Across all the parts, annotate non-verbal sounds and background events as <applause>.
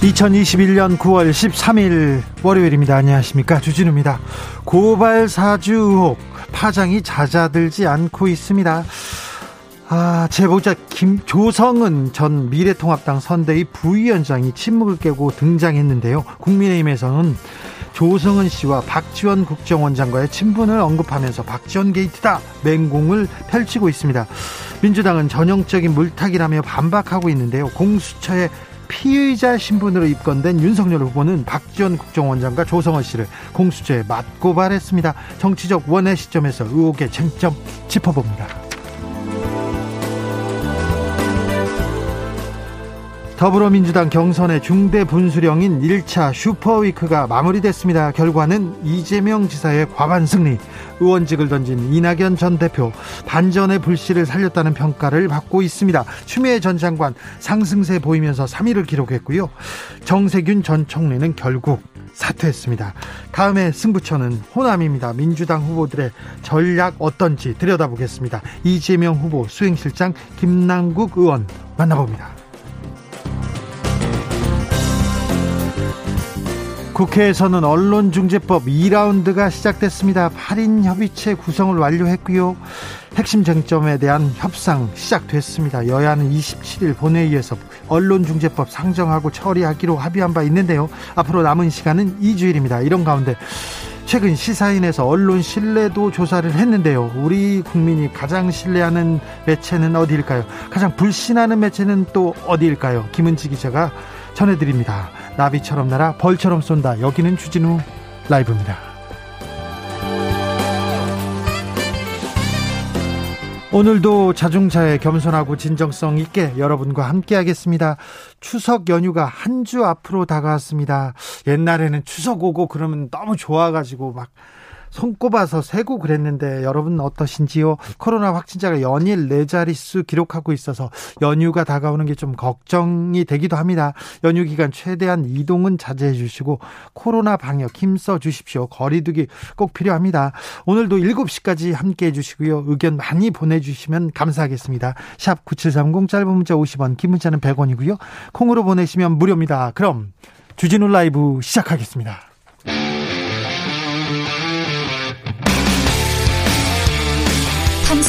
2021년 9월 13일 월요일입니다. 안녕하십니까. 주진우입니다. 고발 사주 의혹 파장이 잦아들지 않고 있습니다. 아, 제보자 김조성은 전 미래통합당 선대위 부위원장이 침묵을 깨고 등장했는데요. 국민의힘에서는 조성은 씨와 박지원 국정원장과의 친분을 언급하면서 박지원 게이트다 맹공을 펼치고 있습니다. 민주당은 전형적인 물타기라며 반박하고 있는데요. 공수처에 피의자 신분으로 입건된 윤석열 후보는 박지원 국정원장과 조성원 씨를 공수처에 맞고발했습니다. 정치적 원의 시점에서 의혹의 쟁점 짚어봅니다. 더불어민주당 경선의 중대 분수령인 1차 슈퍼위크가 마무리됐습니다. 결과는 이재명 지사의 과반 승리, 의원직을 던진 이낙연 전 대표 반전의 불씨를 살렸다는 평가를 받고 있습니다. 추미애 전 장관 상승세 보이면서 3위를 기록했고요. 정세균 전 총리는 결국 사퇴했습니다. 다음에 승부처는 호남입니다. 민주당 후보들의 전략 어떤지 들여다보겠습니다. 이재명 후보 수행실장 김남국 의원 만나봅니다. 국회에서는 언론중재법 2라운드가 시작됐습니다. 8인 협의체 구성을 완료했고요. 핵심 쟁점에 대한 협상 시작됐습니다. 여야는 27일 본회의에서 언론중재법 상정하고 처리하기로 합의한 바 있는데요. 앞으로 남은 시간은 2주일입니다. 이런 가운데 최근 시사인에서 언론 신뢰도 조사를 했는데요. 우리 국민이 가장 신뢰하는 매체는 어디일까요? 가장 불신하는 매체는 또 어디일까요? 김은지 기자가 전해드립니다. 나비처럼 날아 벌처럼 쏜다. 여기는 주진우 라이브입니다. 오늘도 자중차에 겸손하고 진정성 있게 여러분과 함께 하겠습니다. 추석 연휴가 한 주 앞으로 다가왔습니다. 옛날에는 추석 오고 그러면 너무 좋아가지고 막 손꼽아서 세고 그랬는데 여러분 어떠신지요? 코로나 확진자가 연일 네 자릿수 기록하고 있어서 연휴가 다가오는 게 좀 걱정이 되기도 합니다. 연휴 기간 최대한 이동은 자제해 주시고 코로나 방역 힘써 주십시오. 거리두기 꼭 필요합니다. 오늘도 7시까지 함께 해 주시고요. 의견 많이 보내 주시면 감사하겠습니다. 샵 9730 짧은 문자 50원, 긴 문자는 100원이고요. 콩으로 보내시면 무료입니다. 그럼 주진우 라이브 시작하겠습니다.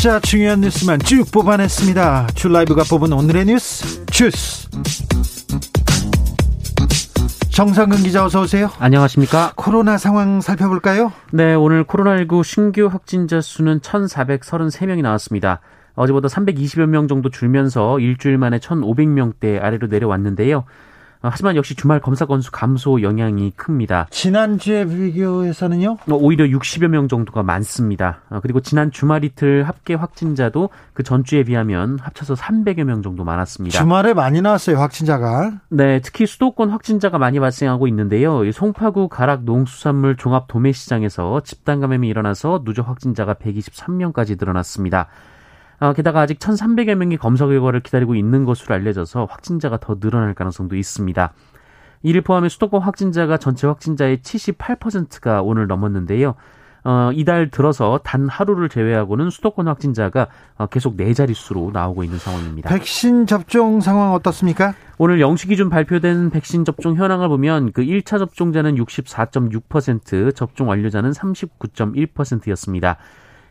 진짜 중요한 뉴스만 쭉 뽑아냈습니다. 주 라이브가 뽑은 오늘의 뉴스 주스. 정상근 기자 어서 오세요. 안녕하십니까? 코로나 상황 살펴볼까요? 네, 오늘 코로나19 신규 확진자 수는 1,433명이 나왔습니다. 어제보다 320여 명 정도 줄면서 일주일 만에 1,500명대 아래로 내려왔는데요. 어, 하지만 역시 주말 검사 건수 감소 영향이 큽니다. 지난주에 비교해서는요? 어, 오히려 60여 명 정도가 많습니다. 어, 그리고 지난 주말 이틀 합계 확진자도 그 전주에 비하면 합쳐서 300여 명 정도 많았습니다. 주말에 많이 나왔어요, 확진자가. 네, 특히 수도권 확진자가 많이 발생하고 있는데요. 송파구 가락 농수산물 종합 도매시장에서 집단 감염이 일어나서 누적 확진자가 123명까지 늘어났습니다. 어, 게다가 아직 1,300여 명이 검사 결과를 기다리고 있는 것으로 알려져서 확진자가 더 늘어날 가능성도 있습니다. 이를 포함해 수도권 확진자가 전체 확진자의 78%가 오늘 넘었는데요. 어, 이달 들어서 단 하루를 제외하고는 수도권 확진자가 어, 계속 네 자릿수로 나오고 있는 상황입니다. 백신 접종 상황 어떻습니까? 오늘 0시 기준 발표된 백신 접종 현황을 보면 그 1차 접종자는 64.6%, 접종 완료자는 39.1%였습니다.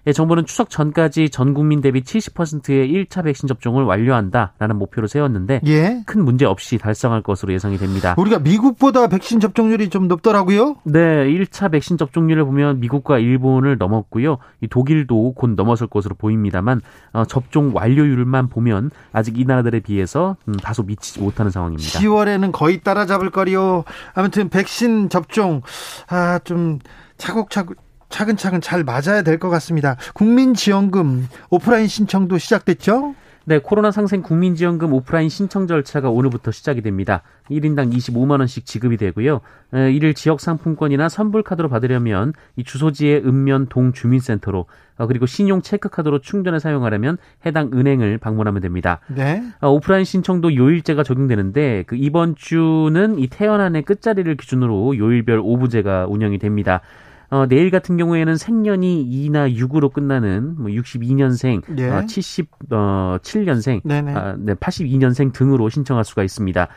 예, 정부는 추석 전까지 전 국민 대비 70%의 1차 백신 접종을 완료한다라는 목표를 세웠는데 예. 큰 문제 없이 달성할 것으로 예상이 됩니다. 우리가 미국보다 백신 접종률이 좀 높더라고요. 네, 1차 백신 접종률을 보면 미국과 일본을 넘었고요. 이 독일도 곧 넘어설 것으로 보입니다만 어, 접종 완료율만 보면 아직 이 나라들에 비해서 음, 다소 미치지 못하는 상황입니다. 10월에는 거의 따라잡을 거리요. 아무튼 백신 접종 아, 좀 차곡차곡 차근차근 잘 맞아야 될 것 같습니다. 국민지원금 오프라인 신청도 시작됐죠? 네, 코로나 상생 국민지원금 오프라인 신청 절차가 오늘부터 시작이 됩니다. 1인당 25만 원씩 지급이 되고요. 이를 지역 상품권이나 선불 카드로 받으려면 이 주소지의 읍면 동 주민센터로 어, 그리고 신용 체크카드로 충전해 사용하려면 해당 은행을 방문하면 됩니다. 네. 어, 오프라인 신청도 요일제가 적용되는데 그 이번 주는 이 태어난해 끝자리를 기준으로 요일별 오부제가 운영이 됩니다. 어, 내일 같은 경우에는 생년이 2나 6으로 끝나는 뭐 62년생, 예. 어, 77년생, 네네. 아, 네, 82년생 등으로 신청할 수가 있습니다.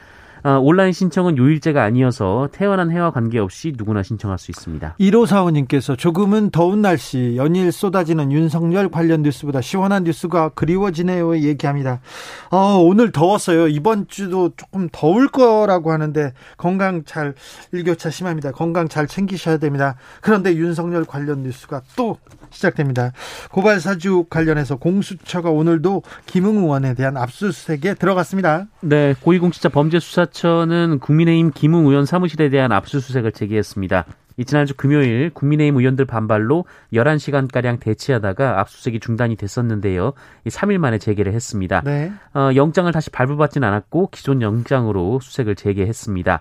아, 온라인 신청은 요일제가 아니어서 태어난 해와 관계없이 누구나 신청할 수 있습니다. 1545님께서 조금은 더운 날씨 연일 쏟아지는 윤석열 관련 뉴스보다 시원한 뉴스가 그리워지네요 얘기합니다. 어, 오늘 더웠어요. 이번 주도 조금 더울 거라고 하는데 건강 잘 일교차 심합니다. 건강 잘 챙기셔야 됩니다. 그런데 윤석열 관련 뉴스가 또 시작됩니다. 고발 사주 관련해서 공수처가 오늘도 김웅 의원에 대한 압수수색에 들어갔습니다. 네, 고위공직자 범죄수사 처는 국민의힘 김웅 의원 사무실에 대한 압수수색을 제기했습니다. 지난주 금요일 국민의힘 의원들 반발로 11시간가량 대치하다가 압수수색이 중단이 됐었는데요. 3일 만에 재개를 했습니다. 네. 어, 영장을 다시 발부받진 않았고 기존 영장으로 수색을 재개했습니다.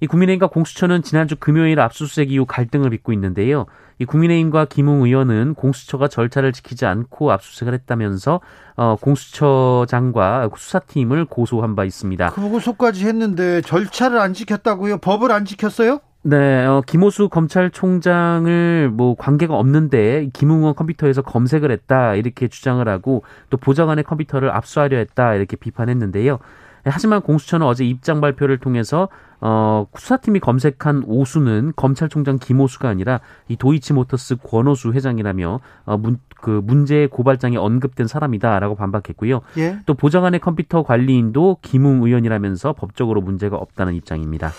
이 국민의힘과 공수처는 지난주 금요일 압수수색 이후 갈등을 빚고 있는데요. 이 국민의힘과 김웅 의원은 공수처가 절차를 지키지 않고 압수수색을 했다면서 어, 공수처장과 수사팀을 고소한 바 있습니다. 그 고소까지 했는데 절차를 안 지켰다고요? 법을 안 지켰어요? 네, 어, 김호수 검찰총장을 뭐 관계가 없는데 김웅 의원 컴퓨터에서 검색을 했다 이렇게 주장을 하고 또 보좌관의 컴퓨터를 압수하려 했다 이렇게 비판했는데요. 하지만 공수처는 어제 입장 발표를 통해서 어, 수사팀이 검색한 오수는 검찰총장 김오수가 아니라 이 도이치모터스 권오수 회장이라며 어, 문, 그 문제 고발장에 언급된 사람이다라고 반박했고요. 예? 또 보좌관의 컴퓨터 관리인도 김웅 의원이라면서 법적으로 문제가 없다는 입장입니다.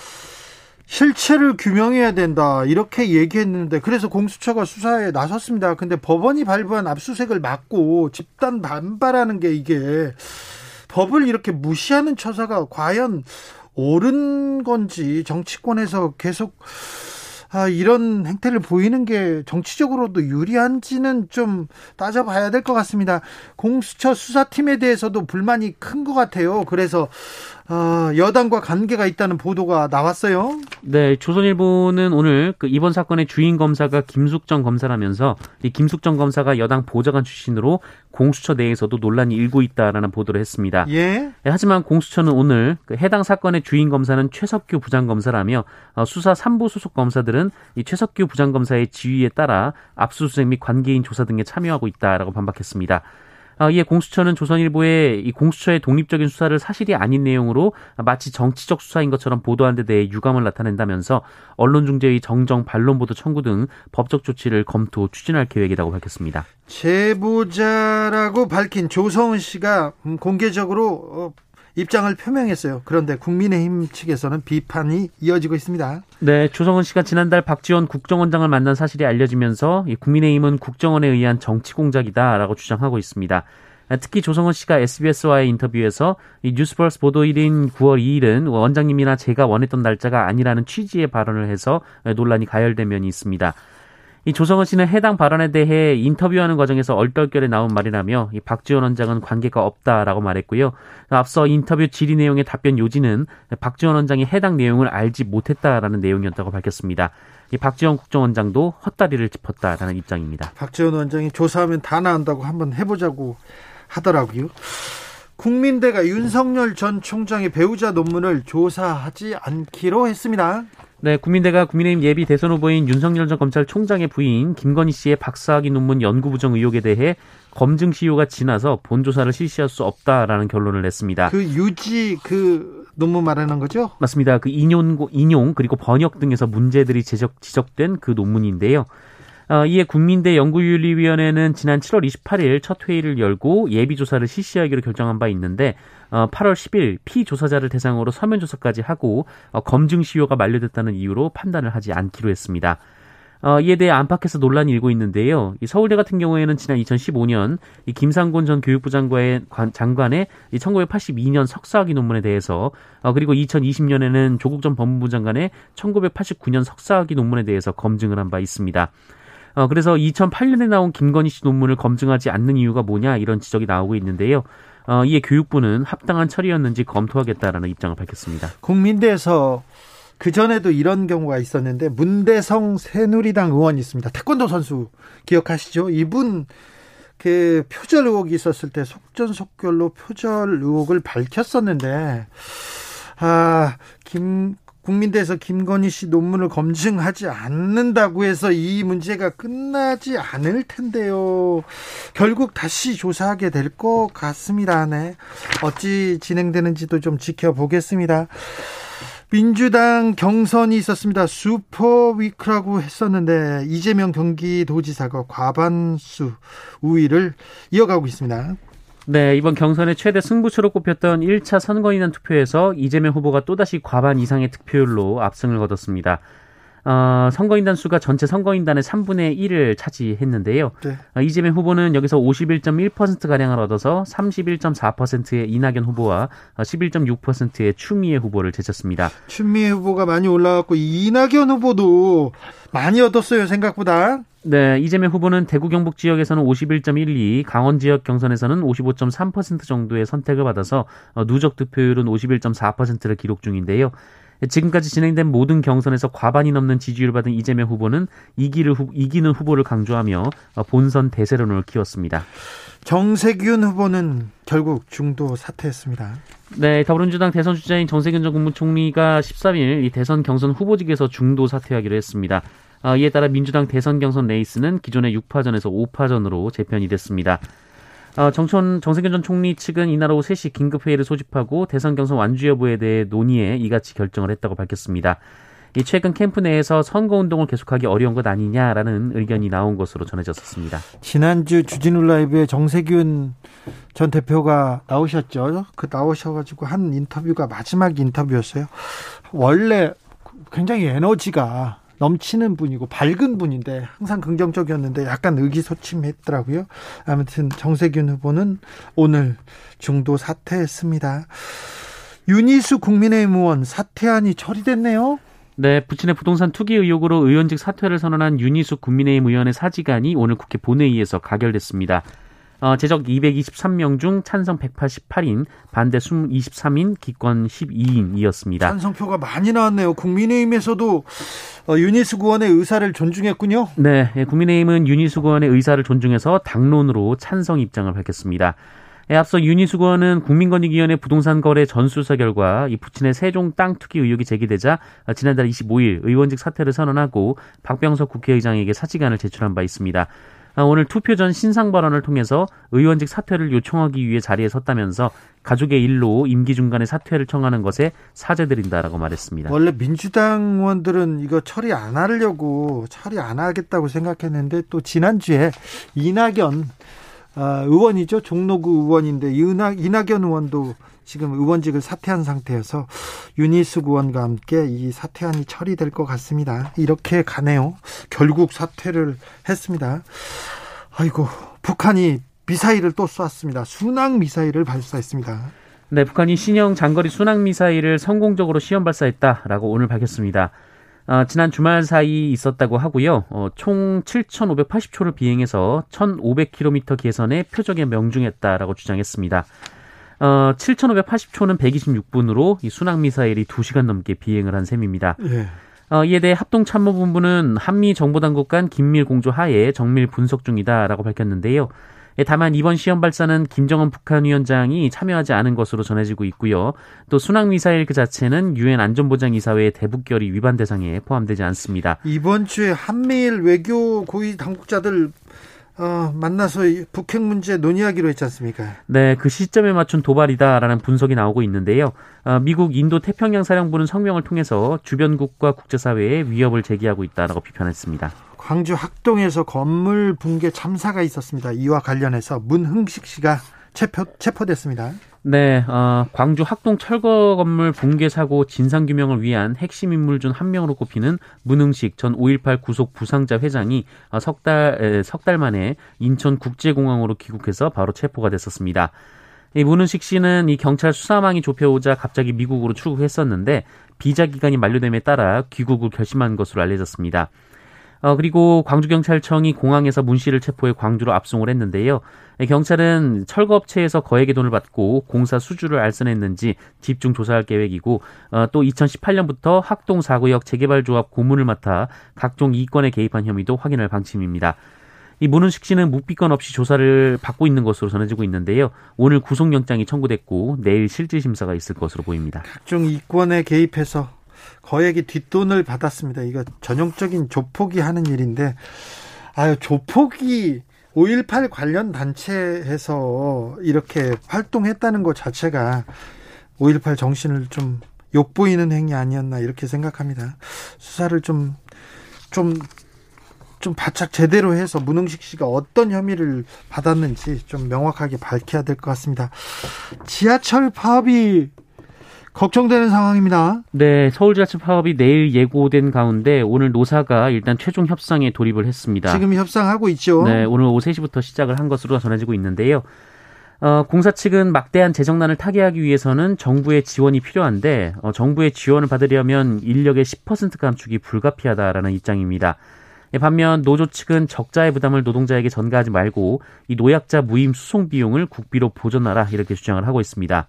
실체를 규명해야 된다 이렇게 얘기했는데 그래서 공수처가 수사에 나섰습니다. 근데 법원이 발부한 압수색을 막고 집단 반발하는 게 이게 법을 이렇게 무시하는 처사가 과연 옳은 건지 정치권에서 계속 아, 이런 행태를 보이는 게 정치적으로도 유리한지는 좀 따져봐야 될 것 같습니다. 공수처 수사팀에 대해서도 불만이 큰 것 같아요. 그래서 어, 여당과 관계가 있다는 보도가 나왔어요. 네, 조선일보는 오늘 그 이번 사건의 주인 검사가 김숙정 검사라면서 이 김숙정 검사가 여당 보좌관 출신으로 공수처 내에서도 논란이 일고 있다라는 보도를 했습니다. 예. 네, 하지만 공수처는 오늘 그 해당 사건의 주인 검사는 최석규 부장검사라며 어, 수사 3부 소속 검사들은 이 최석규 부장검사의 지휘에 따라 압수수색 및 관계인 조사 등에 참여하고 있다라고 반박했습니다. 어, 이에 공수처는 조선일보에 이 공수처의 독립적인 수사를 사실이 아닌 내용으로 마치 정치적 수사인 것처럼 보도한 데 대해 유감을 나타낸다면서 언론중재의 정정 반론 보도 청구 등 법적 조치를 검토 추진할 계획이라고 밝혔습니다. 제보자라고 밝힌 조성은 씨가 음, 공개적으로 어, 입장을 표명했어요. 그런데 국민의힘 측에서는 비판이 이어지고 있습니다. 네, 조성은 씨가 지난달 박지원 국정원장을 만난 사실이 알려지면서 국민의힘은 국정원에 의한 정치 공작이다라고 주장하고 있습니다. 특히 조성은 씨가 SBS와의 인터뷰에서 이 뉴스플러스 보도일인 9월 2일은 원장님이나 제가 원했던 날짜가 아니라는 취지의 발언을 해서 논란이 가열된 면이 있습니다. 이 조성은 씨는 해당 발언에 대해 인터뷰하는 과정에서 얼떨결에 나온 말이라며 이 박지원 원장은 관계가 없다라고 말했고요. 앞서 인터뷰 질의 내용의 답변 요지는 박지원 원장이 해당 내용을 알지 못했다라는 내용이었다고 밝혔습니다. 이 박지원 국정원장도 헛다리를 짚었다라는 입장입니다. 박지원 원장이 조사하면 다 나온다고 한번 해보자고 하더라고요. 국민대가 윤석열 전 총장의 배우자 논문을 조사하지 않기로 했습니다. 네, 국민대가 국민의힘 예비 대선 후보인 윤석열 전 검찰총장의 부인 김건희 씨의 박사학위 논문 연구 부정 의혹에 대해 검증 시효가 지나서 본 조사를 실시할 수 없다라는 결론을 냈습니다. 그 유지 그 논문 말하는 거죠? 맞습니다. 그 인용 인용 그리고 번역 등에서 문제들이 지적 지적된 그 논문인데요. 어, 이에 국민대 연구윤리위원회는 지난 7월 28일 첫 회의를 열고 예비조사를 실시하기로 결정한 바 있는데 어, 8월 10일 피조사자를 대상으로 서면 조사까지 하고 어, 검증 시효가 만료됐다는 이유로 판단을 하지 않기로 했습니다. 어, 이에 대해 안팎에서 논란이 일고 있는데요. 이 서울대 같은 경우에는 지난 2015년 이 김상곤 전 교육부 장관의, 장관의 이 1982년 석사학위 논문에 대해서 어, 그리고 2020년에는 조국 전 법무부 장관의 1989년 석사학위 논문에 대해서 검증을 한 바 있습니다. 어, 그래서 2008년에 나온 김건희 씨 논문을 검증하지 않는 이유가 뭐냐 이런 지적이 나오고 있는데요. 어, 이에 교육부는 합당한 처리였는지 검토하겠다라는 입장을 밝혔습니다. 국민대에서 그 전에도 이런 경우가 있었는데 문대성 새누리당 의원이 있습니다. 태권도 선수 기억하시죠? 이분 그 표절 의혹이 있었을 때 속전속결로 표절 의혹을 밝혔었는데 아 김 국민대에서 김건희 씨 논문을 검증하지 않는다고 해서 이 문제가 끝나지 않을 텐데요. 결국 다시 조사하게 될 것 같습니다. 네. 어찌 진행되는지도 좀 지켜보겠습니다. 민주당 경선이 있었습니다. 슈퍼위크라고 했었는데 이재명 경기도지사가 과반수 우위를 이어가고 있습니다. 네, 이번 경선의 최대 승부처로 꼽혔던 1차 선거인단 투표에서 이재명 후보가 또다시 과반 이상의 득표율로 압승을 거뒀습니다. 어, 선거인단 수가 전체 선거인단의 3분의 1을 차지했는데요. 네. 어, 이재명 후보는 여기서 51.1%가량을 얻어서 31.4%의 이낙연 후보와 11.6%의 추미애 후보를 제쳤습니다. 추미애 후보가 많이 올라갔고 이낙연 후보도 많이 얻었어요, 생각보다. 네, 이재명 후보는 대구 경북 지역에서는 51.12, 강원 지역 경선에서는 55.3% 정도의 선택을 받아서 어, 누적 득표율은 51.4%를 기록 중인데요. 지금까지 진행된 모든 경선에서 과반이 넘는 지지율을 받은 이재명 후보는 이기를 후, 이기는 후보를 강조하며 본선 대세론을 키웠습니다. 정세균 후보는 결국 중도 사퇴했습니다. 네, 더불어민주당 대선 주자인 정세균 전 국무총리가 13일 이 대선 경선 후보직에서 중도 사퇴하기로 했습니다. 어, 이에 따라 민주당 대선 경선 레이스는 기존의 6파전에서 5파전으로 재편이 됐습니다. 어, 정천 정세균 전 총리 측은 이날 오후 3시 긴급 회의를 소집하고 대선 경선 완주 여부에 대해 논의해 이같이 결정을 했다고 밝혔습니다. 이 최근 캠프 내에서 선거 운동을 계속하기 어려운 것 아니냐라는 의견이 나온 것으로 전해졌습니다. 지난주 주진우 라이브에 정세균 전 대표가 나오셨죠. 그 나오셔가지고 한 인터뷰가 마지막 인터뷰였어요. 원래 굉장히 에너지가 넘치는 분이고 밝은 분인데 항상 긍정적이었는데 약간 의기소침했더라고요. 아무튼 정세균 후보는 오늘 중도 사퇴했습니다. 윤희수 국민의힘 의원 사퇴안이 처리됐네요. 네, 부친의 부동산 투기 의혹으로 의원직 사퇴를 선언한 윤희숙 국민의힘 의원의 사직안이 오늘 국회 본회의에서 가결됐습니다. 어, 제적 223명 중 찬성 188인, 반대 23인, 기권 12인이었습니다. 찬성표가 많이 나왔네요. 국민의힘에서도 어, 윤희숙 의원의 의사를 존중했군요. 네, 예, 국민의힘은 윤희숙 의원의 의사를 존중해서 당론으로 찬성 입장을 밝혔습니다. 예, 앞서 윤희숙 의원은 국민권익위원회 부동산 거래 전수사 결과 이 부친의 세종 땅 투기 의혹이 제기되자 지난달 25일 의원직 사퇴를 선언하고 박병석 국회의장에게 사직안을 제출한 바 있습니다. 아, 오늘 투표 전 신상 발언을 통해서 의원직 사퇴를 요청하기 위해 자리에 섰다면서 가족의 일로 임기 중간에 사퇴를 청하는 것에 사죄드린다라고 말했습니다. 원래 민주당 의원들은 이거 처리 안 하려고 처리 안 하겠다고 생각했는데 또 지난주에 이낙연 아, 의원이죠 종로구 의원인데 이낙연 의원도 지금 의원직을 사퇴한 상태여서 유니스 의원과 함께 이 사퇴안이 처리될 것 같습니다. 이렇게 가네요. 결국 사퇴를 했습니다. 아이고, 북한이 미사일을 또 쏘았습니다. 순항 미사일을 발사했습니다. 네, 북한이 신형 장거리 순항 미사일을 성공적으로 시험 발사했다라고 오늘 밝혔습니다. 어, 지난 주말 사이 있었다고 하고요. 어, 총 7,580초를 비행해서 1,500km 계선에 표적에 명중했다라고 주장했습니다. 어, 7,580초는 126분으로 이 순항 미사일이 2시간 넘게 비행을 한 셈입니다. 예. 어, 이에 대해 합동참모본부는 한미 정보당국 간 긴밀 공조 하에 정밀 분석 중이다라고 밝혔는데요. 예, 다만 이번 시험 발사는 김정은 북한 위원장이 참여하지 않은 것으로 전해지고 있고요. 또 순항 미사일 그 자체는 유엔 안전보장이사회 대북 결의 위반 대상에 포함되지 않습니다. 이번 주에 한미일 외교 고위 당국자들 어, 만나서 북핵 문제 논의하기로 했지 않습니까? 네, 그 시점에 맞춘 도발이다라는 분석이 나오고 있는데요. 어, 미국 인도 태평양 사령부는 성명을 통해서 주변국과 국제사회에 위협을 제기하고 있다라고 비판했습니다. 광주 학동에서 건물 붕괴 참사가 있었습니다. 이와 관련해서 문흥식 씨가 체포, 체포됐습니다. 네, 어, 광주 학동 철거 건물 붕괴 사고 진상 규명을 위한 핵심 인물 중 한 명으로 꼽히는 문흥식 전 5.18 구속 부상자 회장이 어, 석 달, 석달 만에 인천 국제공항으로 귀국해서 바로 체포가 됐었습니다. 이 문은식 씨는 이 경찰 수사망이 좁혀오자 갑자기 미국으로 출국했었는데 비자 기간이 만료됨에 따라 귀국을 결심한 것으로 알려졌습니다. 어, 그리고 광주경찰청이 공항에서 문 씨를 체포해 광주로 압송을 했는데요. 경찰은 철거업체에서 거액의 돈을 받고 공사 수주를 알선했는지 집중 조사할 계획이고 어, 또 2018년부터 학동 사구역 재개발 조합 고문을 맡아 각종 이권에 개입한 혐의도 확인할 방침입니다. 이 문은식 씨는 묵비권 없이 조사를 받고 있는 것으로 전해지고 있는데요. 오늘 구속영장이 청구됐고 내일 실질 심사가 있을 것으로 보입니다. 각종 이권에 개입해서 거액의 뒷돈을 받았습니다. 이거 전형적인 조폭이 하는 일인데 아유 조폭이 5.18 관련 단체에서 이렇게 활동했다는 것 자체가 5.18 정신을 좀 욕보이는 행위 아니었나 이렇게 생각합니다. 수사를 좀, 좀, 좀 바짝 제대로 해서 문흥식 씨가 어떤 혐의를 받았는지 좀 명확하게 밝혀야 될 것 같습니다. 지하철 파업이 걱정되는 상황입니다. 네, 서울 지하철 파업이 내일 예고된 가운데 오늘 노사가 일단 최종 협상에 돌입을 했습니다. 지금 협상하고 있죠. 네, 오늘 오후 3시부터 시작을 한 것으로 전해지고 있는데요. 어, 공사 측은 막대한 재정난을 타개하기 위해서는 정부의 지원이 필요한데 어, 정부의 지원을 받으려면 인력의 10% 감축이 불가피하다라는 입장입니다. 예, 반면 노조 측은 적자의 부담을 노동자에게 전가하지 말고 이 노약자 무임 수송 비용을 국비로 보전하라 이렇게 주장을 하고 있습니다.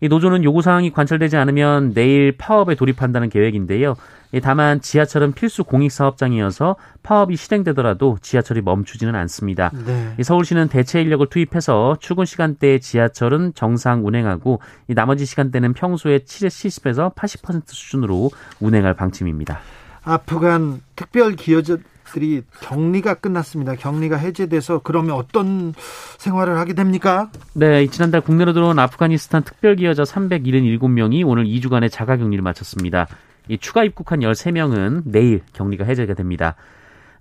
이 노조는 요구 사항이 관철되지 않으면 내일 파업에 돌입한다는 계획인데요. 다만 지하철은 필수 공익 사업장이어서 파업이 실행되더라도 지하철이 멈추지는 않습니다. 네. 서울시는 대체 인력을 투입해서 출근 시간대에 지하철은 정상 운행하고 나머지 시간대는 평소에 70에서 80% 수준으로 운행할 방침입니다. 아프간 특별 기여자 들이 격리가 끝났습니다. 격리가 해제돼서 그러면 어떤 생활을 하게 됩니까? 네, 지난달 국내로 들어온 아프가니스탄 특별기여자 377명이 오늘 2주간의 자가격리를 마쳤습니다. 이 추가 입국한 13명은 내일 격리가 해제가 됩니다.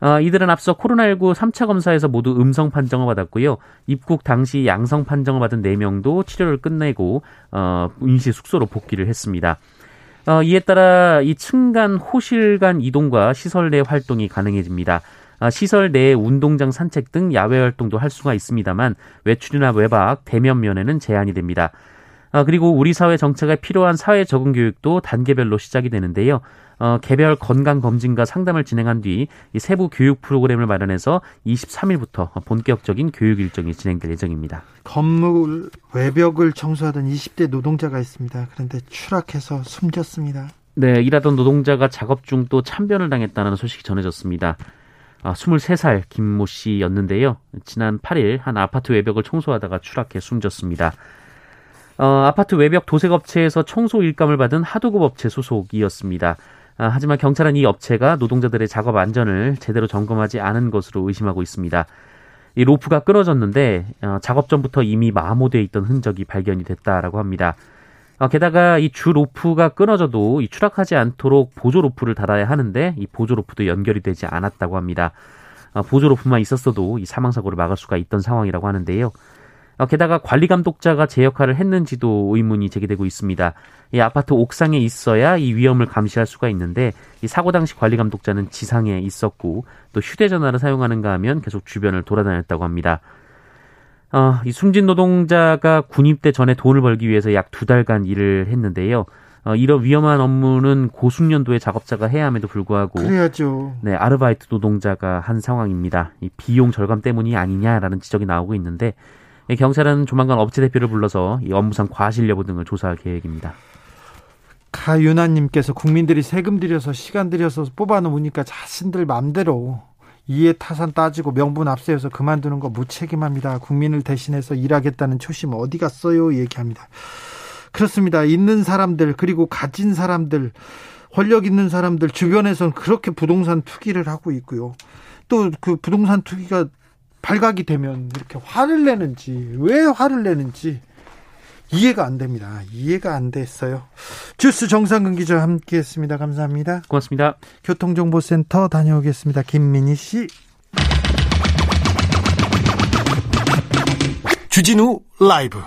어, 이들은 앞서 코로나19 3차 검사에서 모두 음성 판정을 받았고요. 입국 당시 양성 판정을 받은 4명도 치료를 끝내고 어, 임시 숙소로 복귀를 했습니다. 어, 이에 따라 이 층간 호실 간 이동과 시설 내 활동이 가능해집니다. 아, 시설 내 운동장 산책 등 야외 활동도 할 수가 있습니다만 외출이나 외박, 대면 면에는 제한이 됩니다. 아, 그리고 우리 사회 정책에 필요한 사회 적응 교육도 단계별로 시작이 되는데요. 어, 개별 건강 검진과 상담을 진행한 뒤 이 세부 교육 프로그램을 마련해서 23일부터 본격적인 교육 일정이 진행될 예정입니다. 건물 외벽을 청소하던 20대 노동자가 있습니다. 그런데 추락해서 숨졌습니다. 네, 일하던 노동자가 작업 중 또 참변을 당했다는 소식이 전해졌습니다. 아, 23살 김모 씨였는데요. 지난 8일 한 아파트 외벽을 청소하다가 추락해 숨졌습니다. 어, 아파트 외벽 도색업체에서 청소 일감을 받은 하도급 업체 소속이었습니다. 아, 하지만 경찰은 이 업체가 노동자들의 작업 안전을 제대로 점검하지 않은 것으로 의심하고 있습니다. 이 로프가 끊어졌는데 어, 작업 전부터 이미 마모돼 있던 흔적이 발견이 됐다라고 합니다. 어, 게다가 이 주 로프가 끊어져도 이 추락하지 않도록 보조 로프를 달아야 하는데 이 보조 로프도 연결이 되지 않았다고 합니다. 어, 보조 로프만 있었어도 이 사망 사고를 막을 수가 있던 상황이라고 하는데요. 어, 게다가 관리 감독자가 제 역할을 했는지도 의문이 제기되고 있습니다. 이 아파트 옥상에 있어야 이 위험을 감시할 수가 있는데 이 사고 당시 관리 감독자는 지상에 있었고 또 휴대전화를 사용하는가 하면 계속 주변을 돌아다녔다고 합니다. 어, 이 숨진 노동자가 군입대 전에 돈을 벌기 위해서 약 두 달간 일을 했는데요. 어, 이런 위험한 업무는 고숙련도의 작업자가 해야 함에도 불구하고 그래야죠. 네, 아르바이트 노동자가 한 상황입니다. 이 비용 절감 때문이 아니냐라는 지적이 나오고 있는데 경찰은 조만간 업체 대표를 불러서 이 업무상 과실 여부 등을 조사할 계획입니다. 가윤아님께서 국민들이 세금 들여서 시간 들여서 뽑아놓으니까 자신들 마음대로 이해 타산 따지고 명분 앞세워서 그만두는 거 무책임합니다. 국민을 대신해서 일하겠다는 초심 어디 갔어요? 얘기합니다. 그렇습니다. 있는 사람들 그리고 가진 사람들 권력 있는 사람들 주변에서는 그렇게 부동산 투기를 하고 있고요. 또 그 부동산 투기가 발각이 되면 이렇게 화를 내는지 왜 화를 내는지 이해가 안 됩니다. 이해가 안 됐어요. 주스 정상근 기자 함께했습니다. 감사합니다. 고맙습니다. 교통정보센터 다녀오겠습니다. 김민희 씨. 주진우 라이브.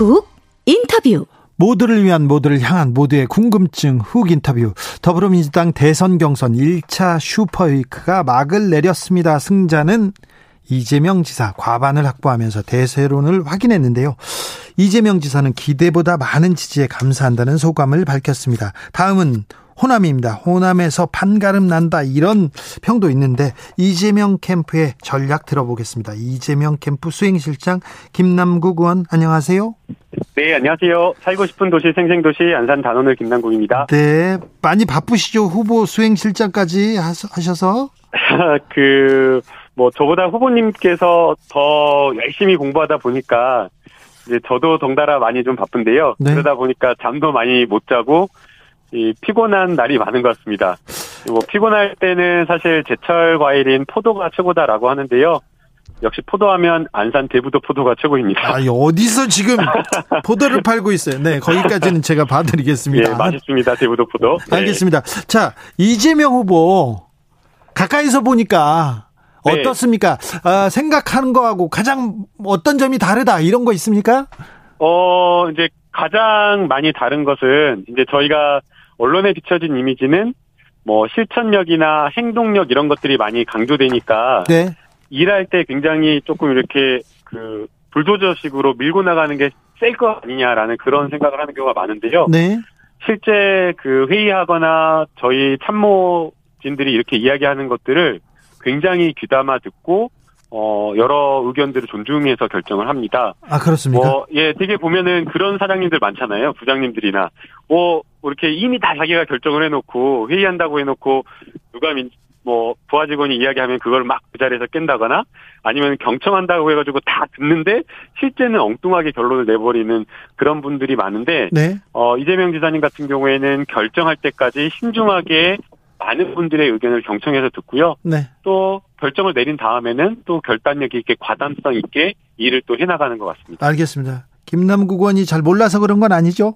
훅 인터뷰. 모두를 위한 모두를 향한 모두의 궁금증 훅 인터뷰. 더불어민주당 대선 경선 1차 슈퍼위크가 막을 내렸습니다. 승자는 이재명 지사 과반을 확보하면서 대세론을 확인했는데요. 이재명 지사는 기대보다 많은 지지에 감사한다는 소감을 밝혔습니다. 다음은 호남입니다. 호남에서 판가름 난다 이런 평도 있는데 이재명 캠프의 전략 들어보겠습니다. 이재명 캠프 수행실장 김남국 의원 안녕하세요. 네, 안녕하세요. 살고 싶은 도시 생생도시 안산 단원을 김남국입니다. 네, 많이 바쁘시죠. 후보 수행실장까지 하셔서. <laughs> 그, 뭐, 저보다 후보님께서 더 열심히 공부하다 보니까 이제 저도 덩달아 많이 좀 바쁜데요. 네. 그러다 보니까 잠도 많이 못 자고 이 피곤한 날이 많은 것 같습니다. 뭐 피곤할 때는 사실 제철 과일인 포도가 최고다라고 하는데요. 역시 포도하면 안산 대부도 포도가 최고입니다. 아, 어디서 지금 <laughs> 포도를 팔고 있어요? 네, 거기까지는 제가 봐드리겠습니다. 예, 맛있습니다. 대부도 포도. 네. 알겠습니다. 자, 이재명 후보 가까이서 보니까 네. 어떻습니까? 아, 생각하는 거하고 가장 어떤 점이 다르다 이런 거 있습니까? 어, 이제 가장 많이 다른 것은 이제 저희가 언론에 비춰진 이미지는 뭐 실천력이나 행동력 이런 것들이 많이 강조되니까 네. 일할 때 굉장히 조금 이렇게 그 불도저식으로 밀고 나가는 게 셀 거 아니냐라는 그런 생각을 하는 경우가 많은데요. 네. 실제 그 회의하거나 저희 참모진들이 이렇게 이야기하는 것들을 굉장히 귀담아 듣고 어, 여러 의견들을 존중해서 결정을 합니다. 아, 그렇습니까? 뭐, 예, 되게 보면은 그런 사장님들 많잖아요. 부장님들이나. 뭐, 이렇게 이미 다 자기가 결정을 해놓고, 회의한다고 해놓고, 누가 민, 뭐, 부하 직원이 이야기하면 그걸 막 그 자리에서 깬다거나, 아니면 경청한다고 해가지고 다 듣는데, 실제는 엉뚱하게 결론을 내버리는 그런 분들이 많은데, 네. 어, 이재명 지사님 같은 경우에는 결정할 때까지 신중하게 많은 분들의 의견을 경청해서 듣고요. 네. 또 결정을 내린 다음에는 또 결단력 있게 과단성 있게 일을 또 해나가는 것 같습니다. 알겠습니다. 김남국 의원이 잘 몰라서 그런 건 아니죠?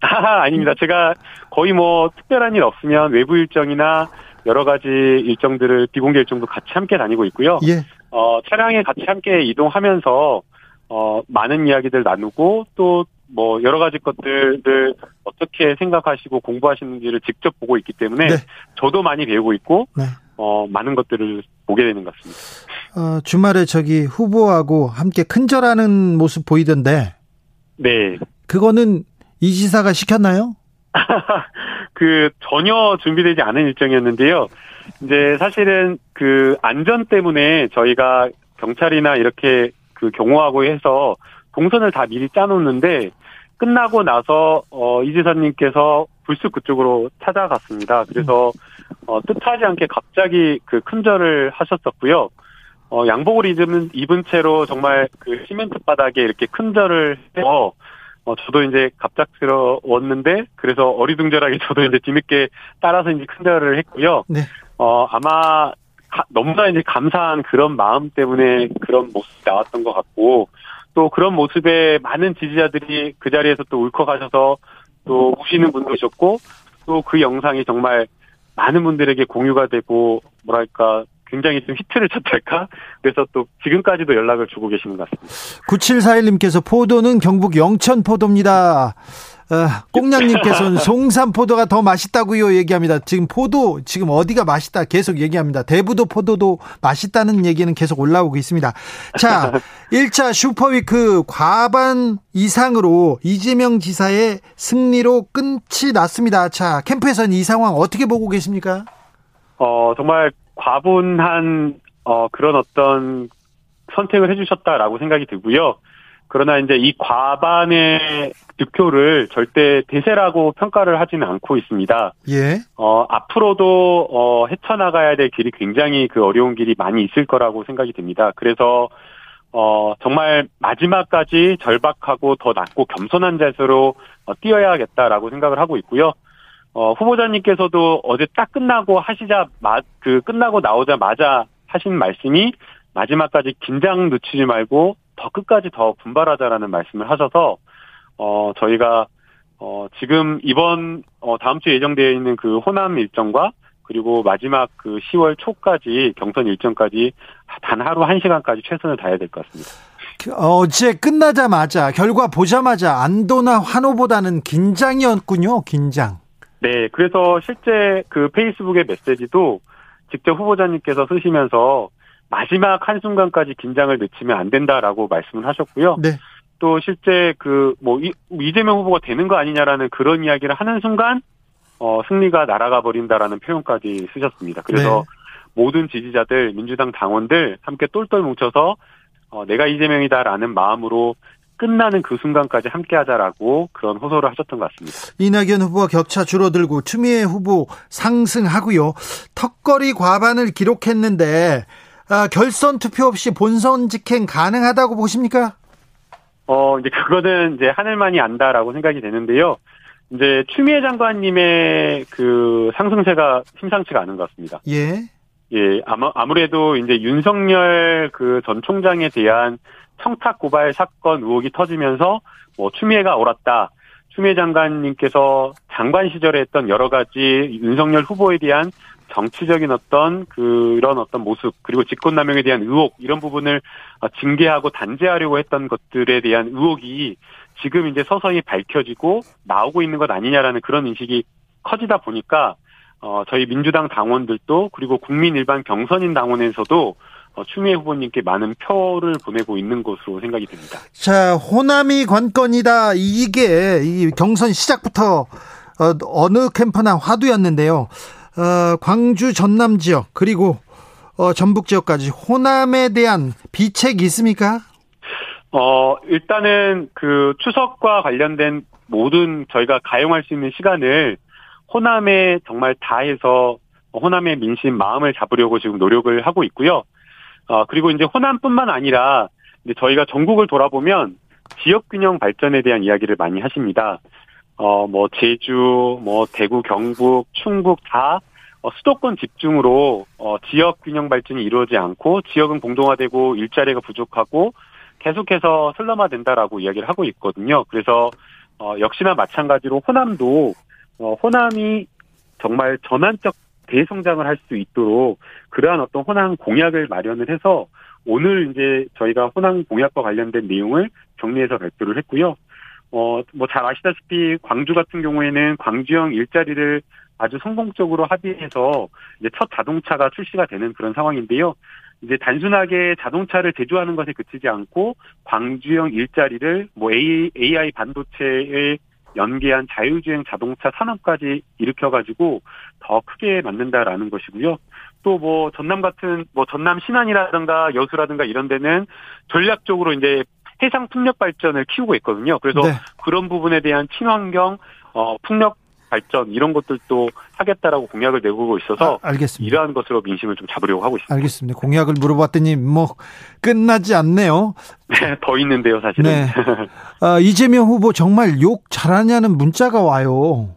아, 아닙니다. 제가 거의 뭐 특별한 일 없으면 외부 일정이나 여러 가지 일정들을 비공개 일정도 같이 함께 다니고 있고요. 예. 어, 차량에 같이 함께 이동하면서 어, 많은 이야기들 나누고 또 뭐 여러 가지 것들을 어떻게 생각하시고 공부하시는지를 직접 보고 있기 때문에 네. 저도 많이 배우고 있고 네. 어 많은 것들을 보게 되는 것 같습니다. 어, 주말에 저기 후보하고 함께 큰절하는 모습 보이던데. 네. 그거는 이 지사가 시켰나요? <laughs> 그 전혀 준비되지 않은 일정이었는데요. 이제 사실은 그 안전 때문에 저희가 경찰이나 이렇게 그 경호하고 해서 동선을 다 미리 짜놓는데 끝나고 나서 어, 이 지사님께서 불쑥 그쪽으로 찾아갔습니다. 그래서 어, 뜻하지 않게 갑자기 그 큰절을 하셨었고요. 어, 양복을 입은, 입은 채로 정말 그 시멘트 바닥에 이렇게 큰절을 해서 어, 저도 이제 갑작스러웠는데 그래서 어리둥절하게 <laughs> 저도 이제 뒤늦게 따라서 이제 큰절을 했고요. 네. 어, 아마 가, 너무나 이제 감사한 그런 마음 때문에 그런 모습이 나왔던 것 같고 또 그런 모습에 많은 지지자들이 그 자리에서 또 울컥하셔서 또 우시는 분도 계셨고 또 그 영상이 정말 많은 분들에게 공유가 되고 뭐랄까 굉장히 좀 히트를 쳤달까? 그래서 또 지금까지도 연락을 주고 계시는 것 같습니다. 9741님께서 포도는 경북 영천 포도입니다. 어, 꽁냥님께서는 <laughs> 송산 포도가 더 맛있다고요 얘기합니다. 지금 포도 지금 어디가 맛있다 계속 얘기합니다. 대부도 포도도 맛있다는 얘기는 계속 올라오고 있습니다. 자, <laughs> 1차 슈퍼위크 과반 이상으로 이재명 지사의 승리로 끝이 났습니다. 자, 캠프에서는 이 상황 어떻게 보고 계십니까? 어, 정말 과분한 어, 그런 어떤 선택을 해주셨다라고 생각이 들고요. 그러나 이제 이 과반의 득표를 절대 대세라고 평가를 하지는 않고 있습니다. 예. 어, 앞으로도, 어, 헤쳐나가야 될 길이 굉장히 그 어려운 길이 많이 있을 거라고 생각이 듭니다. 그래서, 어, 정말 마지막까지 절박하고 더 낮고 겸손한 자세로 어, 뛰어야겠다라고 생각을 하고 있고요. 어, 후보자님께서도 어제 딱 끝나고 하시자, 마, 그, 끝나고 나오자마자 하신 말씀이 마지막까지 긴장 늦추지 말고 더 끝까지 더 분발하자라는 말씀을 하셔서, 어, 저희가, 어, 지금 이번, 어, 다음 주에 예정되어 있는 그 호남 일정과 그리고 마지막 그 10월 초까지 경선 일정까지 단 하루 1시간까지 최선을 다해야 될 것 같습니다. 그 어제 끝나자마자 결과 보자마자 안도나 환호보다는 긴장이었군요. 긴장. 네, 그래서 실제 그 페이스북의 메시지도 직접 후보자님께서 쓰시면서 마지막 한순간까지 긴장을 늦추면 안 된다라고 말씀을 하셨고요. 네. 또 실제 그 뭐 이재명 후보가 되는 거 아니냐라는 그런 이야기를 하는 순간 어 승리가 날아가 버린다라는 표현까지 쓰셨습니다. 그래서 네. 모든 지지자들 민주당 당원들 함께 똘똘 뭉쳐서 어 내가 이재명이다라는 마음으로 끝나는 그 순간까지 함께하자라고 그런 호소를 하셨던 것 같습니다. 이낙연 후보와 격차 줄어들고 추미애 후보 상승하고요. 턱걸이 과반을 기록했는데 아, 결선 투표 없이 본선 직행 가능하다고 보십니까? 어 이제 그거는 이제 하늘만이 안다라고 생각이 되는데요. 이제 추미애 장관님의 그 상승세가 심상치가 않은 것 같습니다. 예. 예, 아마, 아무래도 이제 윤석열 그 전 총장에 대한 청탁 고발 사건 의혹이 터지면서 뭐 추미애가 옳았다. 추미애 장관님께서 장관 시절에 했던 여러 가지 윤석열 후보에 대한 정치적인 어떤 그런 어떤 모습 그리고 직권남용에 대한 의혹 이런 부분을 징계하고 단죄하려고 했던 것들에 대한 의혹이 지금 이제 서서히 밝혀지고 나오고 있는 것 아니냐라는 그런 인식이 커지다 보니까 어 저희 민주당 당원들도 그리고 국민 일반 경선인 당원에서도 어, 추미애 후보님께 많은 표를 보내고 있는 것으로 생각이 됩니다. 자, 호남이 관건이다. 이게 이 경선 시작부터 어, 어느 캠프나 화두였는데요. 어, 광주 전남 지역 그리고 어, 전북 지역까지 호남에 대한 비책이 있습니까? 어, 일단은 그 추석과 관련된 모든 저희가 가용할 수 있는 시간을 호남에 정말 다해서 호남의 민심 마음을 잡으려고 지금 노력을 하고 있고요. 어, 그리고 이제 호남뿐만 아니라 이제 저희가 전국을 돌아보면 지역 균형 발전에 대한 이야기를 많이 하십니다. 어, 뭐 제주, 뭐 대구, 경북, 충북 다 어, 수도권 집중으로 어, 지역 균형 발전이 이루어지지 않고 지역은 공동화되고 일자리가 부족하고 계속해서 슬럼화된다라고 이야기를 하고 있거든요. 그래서 어, 역시나 마찬가지로 호남도 어, 호남이 정말 전환적 대성장을 할 수 있도록 그러한 어떤 호남 공약을 마련을 해서 오늘 이제 저희가 호남 공약과 관련된 내용을 정리해서 발표를 했고요. 어, 뭐 잘 아시다시피 광주 같은 경우에는 광주형 일자리를 아주 성공적으로 합의해서 이제 첫 자동차가 출시가 되는 그런 상황인데요. 이제 단순하게 자동차를 제조하는 것에 그치지 않고 광주형 일자리를 뭐 AI 반도체에 연계한 자율주행 자동차 산업까지 일으켜가지고 더 크게 만든다라는 것이고요. 또 뭐 전남 같은 뭐 전남 신안이라든가 여수라든가 이런 데는 전략적으로 이제 해상 풍력 발전을 키우고 있거든요. 그래서 네. 그런 부분에 대한 친환경 어 풍력 발전 이런 것들도 하겠다라고 공약을 내고 있어서 아, 알겠습니다. 이러한 것으로 민심을 좀 잡으려고 하고 있습니다. 알겠습니다. 공약을 물어봤더니 뭐 끝나지 않네요. <laughs> 네, 더 있는데요, 사실은. 네. <laughs> 아, 이재명 후보 정말 욕 잘하냐는 문자가 와요.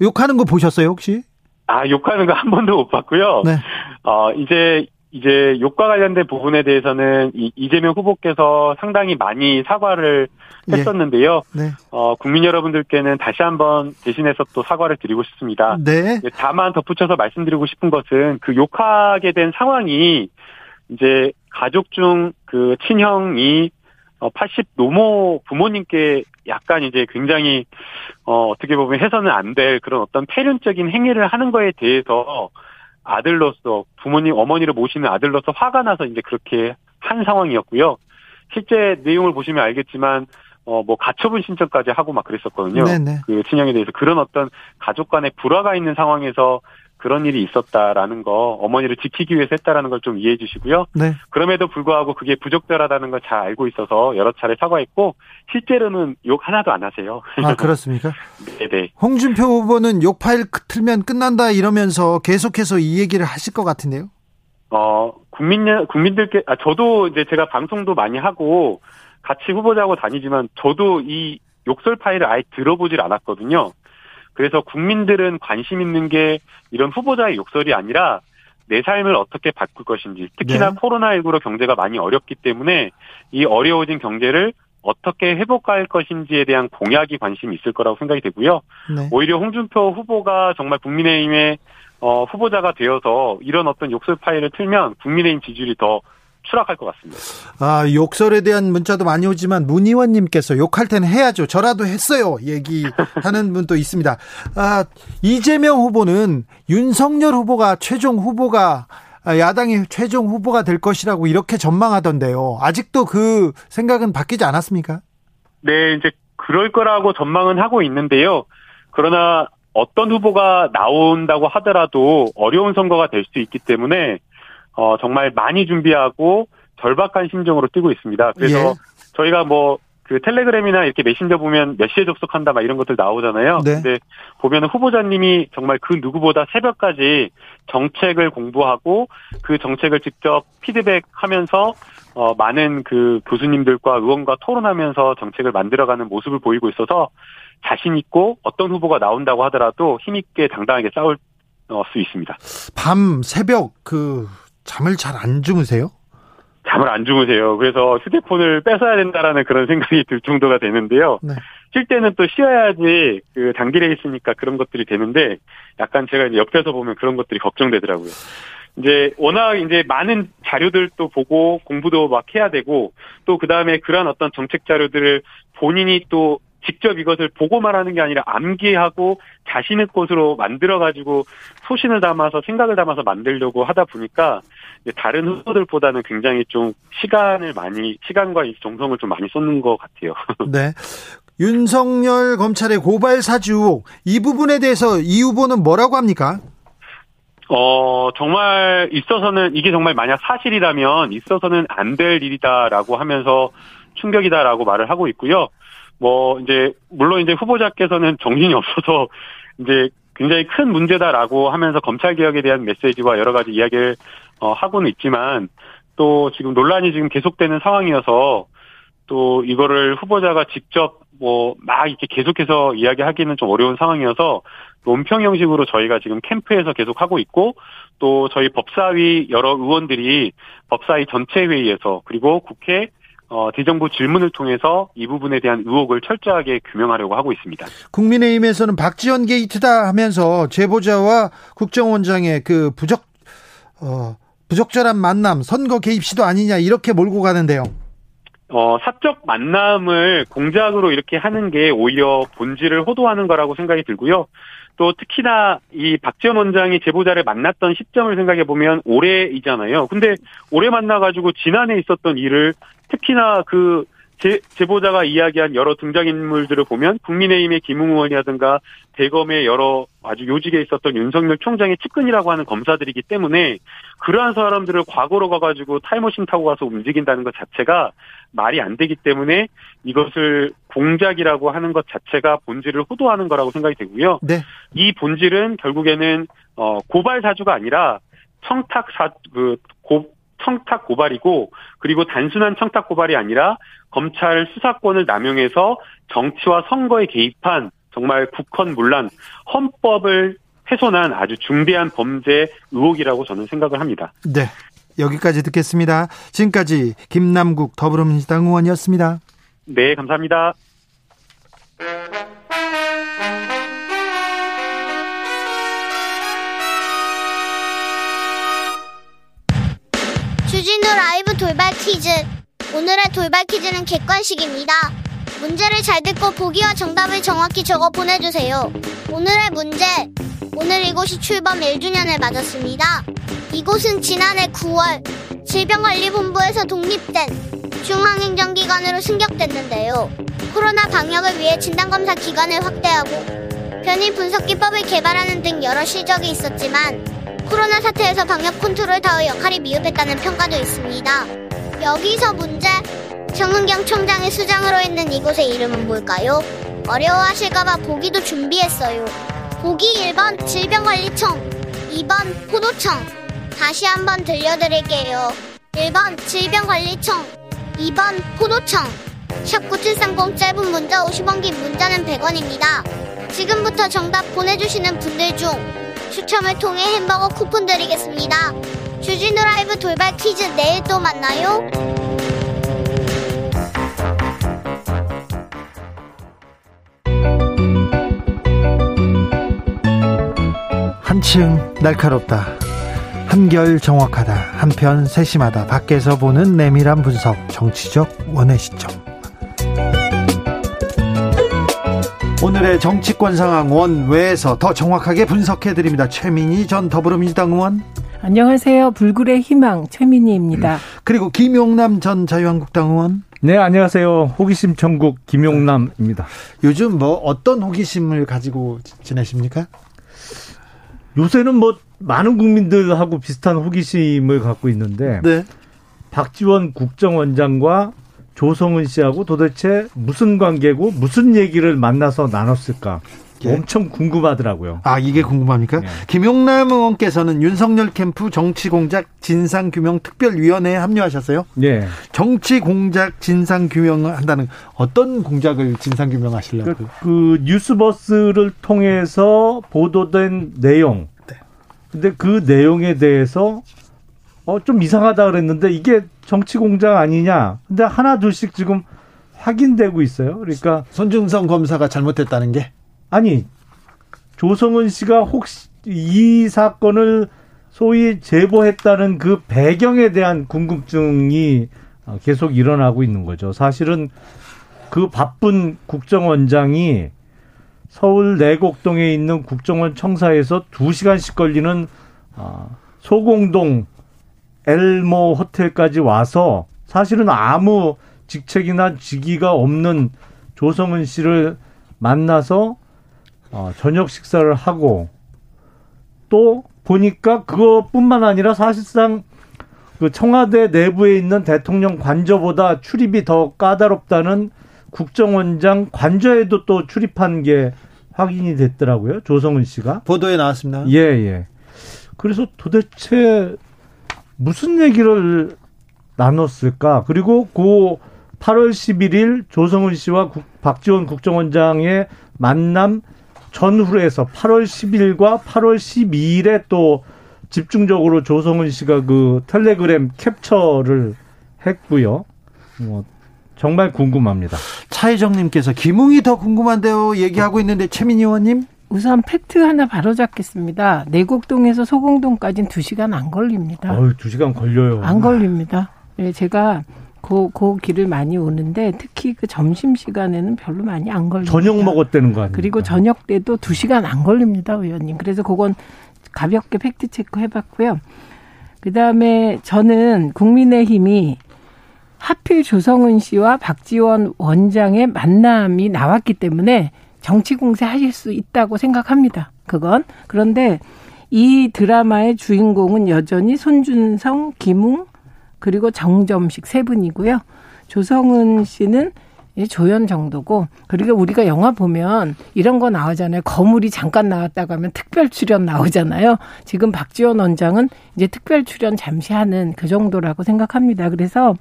욕하는 거 보셨어요, 혹시? 아, 욕하는 거 한 번도 못 봤고요. 네. 어, 이제 이제 욕과 관련된 부분에 대해서는 이, 이재명 후보께서 상당히 많이 사과를 예. 했었는데요. 네. 어, 국민 여러분들께는 다시 한번 대신해서 또 사과를 드리고 싶습니다. 네. 다만 덧붙여서 말씀드리고 싶은 것은 그 욕하게 된 상황이 이제 가족 중 그 친형이 80 어, 노모 부모님께 약간 이제 굉장히 어 어떻게 보면 해서는 안 될 그런 어떤 폐륜적인 행위를 하는 거에 대해서 아들로서 부모님 어머니를 모시는 아들로서 화가 나서 이제 그렇게 한 상황이었고요. 실제 내용을 보시면 알겠지만 어 뭐 가처분 신청까지 하고 막 그랬었거든요. 네네. 그 친형에 대해서 그런 어떤 가족 간의 불화가 있는 상황에서 그런 일이 있었다라는 거 어머니를 지키기 위해서 했다라는 걸 좀 이해해 주시고요. 네. 그럼에도 불구하고 그게 부적절하다는 걸 잘 알고 있어서 여러 차례 사과했고 실제로는 욕 하나도 안 하세요. 아 그렇습니까? 네네. 홍준표 후보는 욕 파일 틀면 끝난다 이러면서 계속해서 이 얘기를 하실 것 같은데요. 어 국민 국민들께 아 저도 이제 제가 방송도 많이 하고 같이 후보자하고 다니지만 저도 이 욕설 파일을 아예 들어보질 않았거든요. 그래서 국민들은 관심 있는 게 이런 후보자의 욕설이 아니라 내 삶을 어떻게 바꿀 것인지 특히나 네. 코로나19로 경제가 많이 어렵기 때문에 이 어려워진 경제를 어떻게 회복할 것인지에 대한 공약이 관심이 있을 거라고 생각이 되고요. 네. 오히려 홍준표 후보가 정말 국민의힘의 어, 후보자가 되어서 이런 어떤 욕설 파일을 틀면 국민의힘 지지율이 더 추락할 것 같습니다. 아, 욕설에 대한 문자도 많이 오지만 문 의원님께서 욕할 때는 해야죠. 저라도 했어요. 얘기하는 <laughs> 분도 있습니다. 아, 이재명 후보는 윤석열 후보가 최종 후보가 아, 야당이 최종 후보가 될 것이라고 이렇게 전망하던데요. 아직도 그 생각은 바뀌지 않았습니까? 네, 이제 그럴 거라고 전망은 하고 있는데요. 그러나 어떤 후보가 나온다고 하더라도 어려운 선거가 될 수 있기 때문에 어, 정말 많이 준비하고 절박한 심정으로 뛰고 있습니다. 그래서 예. 저희가 뭐 그 텔레그램이나 이렇게 메신저 보면 몇 시에 접속한다 막 이런 것들 나오잖아요. 네. 근데 보면은 후보자님이 정말 그 누구보다 새벽까지 정책을 공부하고 그 정책을 직접 피드백하면서 어 많은 그 교수님들과 의원과 토론하면서 정책을 만들어가는 모습을 보이고 있어서 자신 있고 어떤 후보가 나온다고 하더라도 힘 있게 당당하게 싸울 어, 수 있습니다. 밤 새벽 그 잠을 잘 안 주무세요? 잠을 안 주무세요. 그래서 휴대폰을 뺏어야 된다라는 그런 생각이 들 정도가 되는데요. 네. 쉴 때는 또 쉬어야지 그 단길에 있으니까 그런 것들이 되는데 약간 제가 옆에서 보면 그런 것들이 걱정되더라고요. 이제 워낙 이제 많은 자료들도 보고 공부도 막 해야 되고 또 그 다음에 그러한 어떤 정책 자료들을 본인이 또 직접 이것을 보고 말하는 게 아니라 암기하고 자신의 것으로 만들어 가지고 소신을 담아서 생각을 담아서 만들려고 하다 보니까 다른 후보들보다는 굉장히 좀 시간을 많이 시간과 정성을 좀 많이 쏟는 것 같아요. <laughs> 네. 윤석열 검찰의 고발 사주 이 부분에 대해서 이 후보는 뭐라고 합니까? 어, 정말 있어서는 이게 정말 만약 사실이라면 있어서는 안 될 일이다라고 하면서 충격이다라고 말을 하고 있고요. 뭐 이제 물론 이제 후보자께서는 정신이 없어서 이제 굉장히 큰 문제다라고 하면서 검찰 개혁에 대한 메시지와 여러 가지 이야기를 어, 하고는 있지만 또 지금 논란이 지금 계속되는 상황이어서 또 이거를 후보자가 직접 뭐 막 이렇게 계속해서 이야기하기는 좀 어려운 상황이어서 논평 형식으로 저희가 지금 캠프에서 계속 하고 있고 또 저희 법사위 여러 의원들이 법사위 전체 회의에서 그리고 국회 어, 대정부 질문을 통해서 이 부분에 대한 의혹을 철저하게 규명하려고 하고 있습니다. 국민의힘에서는 박지원 게이트다 하면서 제보자와 국정원장의 그 부적 어, 부적절한 만남, 선거 개입 시도 아니냐 이렇게 몰고 가는데요. 어, 사적 만남을 공작으로 이렇게 하는 게 오히려 본질을 호도하는 거라고 생각이 들고요. 또 특히나 이 박지원 원장이 제보자를 만났던 시점을 생각해 보면 올해이잖아요. 근데 올해 만나가지고 지난해 있었던 일을 특히나 그 제, 제보자가 이야기한 여러 등장인물들을 보면 국민의힘의 김웅 의원이라든가 대검의 여러 아주 요직에 있었던 윤석열 총장의 측근이라고 하는 검사들이기 때문에 그러한 사람들을 과거로 가가지고 타임머신 타고 가서 움직인다는 것 자체가 말이 안 되기 때문에 이것을 공작이라고 하는 것 자체가 본질을 호도하는 거라고 생각이 되고요. 네. 이 본질은 결국에는 어 고발 사주가 아니라 청탁 사 그 청탁 고발이고 그리고 단순한 청탁 고발이 아니라 검찰 수사권을 남용해서 정치와 선거에 개입한 정말 국헌문란 헌법을 훼손한 아주 중대한 범죄 의혹이라고 저는 생각을 합니다. 네. 여기까지 듣겠습니다. 지금까지 김남국 더불어민주당 의원이었습니다. 네, 감사합니다. 주진우 라이브 돌발 퀴즈. 오늘의 돌발 퀴즈는 객관식입니다. 문제를 잘 듣고 보기와 정답을 정확히 적어 보내주세요. 오늘의 문제. 오늘 이곳이 출범 1주년을 맞았습니다. 이곳은 지난해 9월 질병관리본부에서 독립된 중앙행정기관으로 승격됐는데요. 코로나 방역을 위해 진단검사 기간을 확대하고 변이 분석 기법을 개발하는 등 여러 실적이 있었지만 코로나 사태에서 방역 컨트롤 타워 역할이 미흡했다는 평가도 있습니다. 여기서 문제. 정은경 총장의 수장으로 있는 이곳의 이름은 뭘까요? 어려워하실까봐 보기도 준비했어요. 보기 1번 질병관리청, 2번 포도청. 다시 한번 들려드릴게요. 1번 질병관리청, 2번 포도청. 샵9730 짧은 문자 50원 긴 문자는 100원입니다. 지금부터 정답 보내주시는 분들 중 추첨을 통해 햄버거 쿠폰 드리겠습니다. 주진우 라이브 돌발 퀴즈 내일 또 만나요. 한층 날카롭다. 한결 정확하다. 한편 세심하다. 밖에서 보는 내밀한 분석. 정치적 원의 시점. 오늘의 정치권 상황 원외에서 더 정확하게 분석해 드립니다. 최민희 전 더불어민주당 의원. 안녕하세요. 불굴의 희망 최민희입니다. 그리고 김용남 전 자유한국당 의원. 네, 안녕하세요. 호기심 천국 김용남입니다. 요즘 뭐 어떤 호기심을 가지고 지내십니까? 요새는 뭐 많은 국민들하고 비슷한 호기심을 갖고 있는데 네. 박지원 국정원장과 조성은 씨하고 도대체 무슨 관계고 무슨 얘기를 만나서 나눴을까? 예. 엄청 궁금하더라고요. 아, 이게 궁금합니까? 네. 김용남 의원께서는 윤석열 캠프 정치공작 진상규명 특별위원회에 합류하셨어요? 예. 정치공작 진상규명을 한다는 어떤 공작을 진상규명하시려고? 그, 그 뉴스버스를 통해서 보도된 내용. 네. 근데 그 내용에 대해서 어, 좀 이상하다 그랬는데 이게 정치 공작 아니냐. 근데 하나 둘씩 지금 확인되고 있어요. 그러니까 손준성 검사가 잘못했다는 게? 아니 조성은 씨가 혹시 이 사건을 소위 제보했다는 그 배경에 대한 궁금증이 어, 계속 일어나고 있는 거죠. 사실은 그 바쁜 국정원장이 서울 내곡동에 있는 국정원 청사에서 두시간씩 걸리는 어, 소공동 엘모 호텔까지 와서 사실은 아무 직책이나 직위가 없는 조성은 씨를 만나서 어, 저녁 식사를 하고 또 보니까 그것뿐만 아니라 사실상 그 청와대 내부에 있는 대통령 관저보다 출입이 더 까다롭다는 국정원장 관저에도 또 출입한 게 확인이 됐더라고요. 조성은 씨가. 보도에 나왔습니다. 예, 예. 그래서 도대체 무슨 얘기를 나눴을까? 그리고 그 8월 11일 조성은 씨와 국- 박지원 국정원장의 만남 전후에서 8월 10일과 8월 12일에 또 집중적으로 조성은 씨가 그 텔레그램 캡처를 했고요. 뭐 정말 궁금합니다. 차혜정님께서 김웅이 더 궁금한데요. 얘기하고 있는데 최민희 의원님? 우선 팩트 하나 바로 잡겠습니다. 내곡동에서 소공동까지는 2시간 안 걸립니다. 두 시간 걸려요. 안 걸립니다. 예, 제가 그, 그 길을 많이 오는데 특히 그 점심 시간에는 별로 많이 안 걸립니다. 저녁 먹었다는 거 아니에요? 그리고 저녁 때도 2시간 안 걸립니다, 의원님. 그래서 그건 가볍게 팩트 체크 해봤고요. 그 다음에 저는 국민의힘이 하필 조성은 씨와 박지원 원장의 만남이 나왔기 때문에 정치 공세 하실 수 있다고 생각합니다. 그건. 그런데 이 드라마의 주인공은 여전히 손준성, 김웅, 그리고 정점식 세 분이고요. 조성은 씨는 이 조연 정도고 그리고 우리가 영화 보면 이런 거 나오잖아요. 거물이 잠깐 나왔다고 하면 특별 출연 나오잖아요. 지금 박지원 원장은 이제 특별 출연 잠시 하는 그 정도라고 생각합니다. 그래서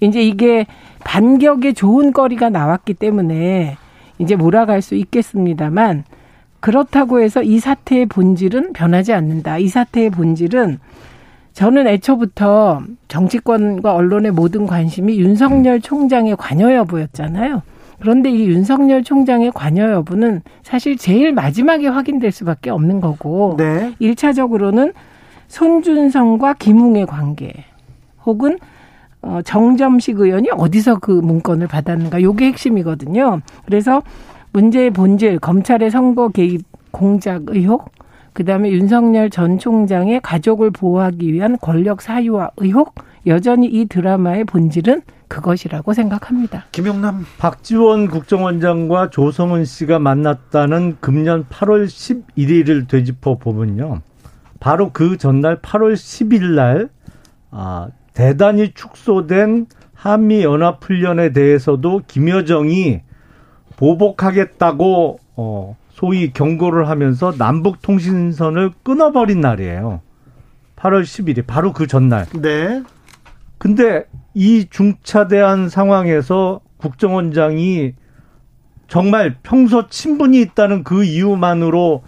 이제 이게 반격에 좋은 거리가 나왔기 때문에 이제 몰아갈 수 있겠습니다만 그렇다고 해서 이 사태의 본질은 변하지 않는다. 이 사태의 본질은 저는 애초부터 정치권과 언론의 모든 관심이 윤석열 총장의 관여 여부였잖아요. 그런데 이 윤석열 총장의 관여 여부는 사실 제일 마지막에 확인될 수밖에 없는 거고 네. 일차적으로는 손준성과 김웅의 관계 혹은 어, 정점식 의원이 어디서 그 문건을 받았는가 요게 핵심이거든요. 그래서 문제의 본질 검찰의 선거 개입 공작 의혹 그다음에 윤석열 전 총장의 가족을 보호하기 위한 권력 사유화 의혹 여전히 이 드라마의 본질은 그것이라고 생각합니다. 김용남. 박지원 국정원장과 조성은 씨가 만났다는 금년 8월 11일을 되짚어 보면요. 바로 그 전날 8월 10일 날, 아, 대단히 축소된 한미 연합 훈련에 대해서도 김여정이 보복하겠다고, 어, 소위 경고를 하면서 남북 통신선을 끊어버린 날이에요. 8월 10일이 바로 그 전날. 네. 근데 이 중차대한 상황에서 국정원장이 정말 평소 친분이 있다는 그 이유만으로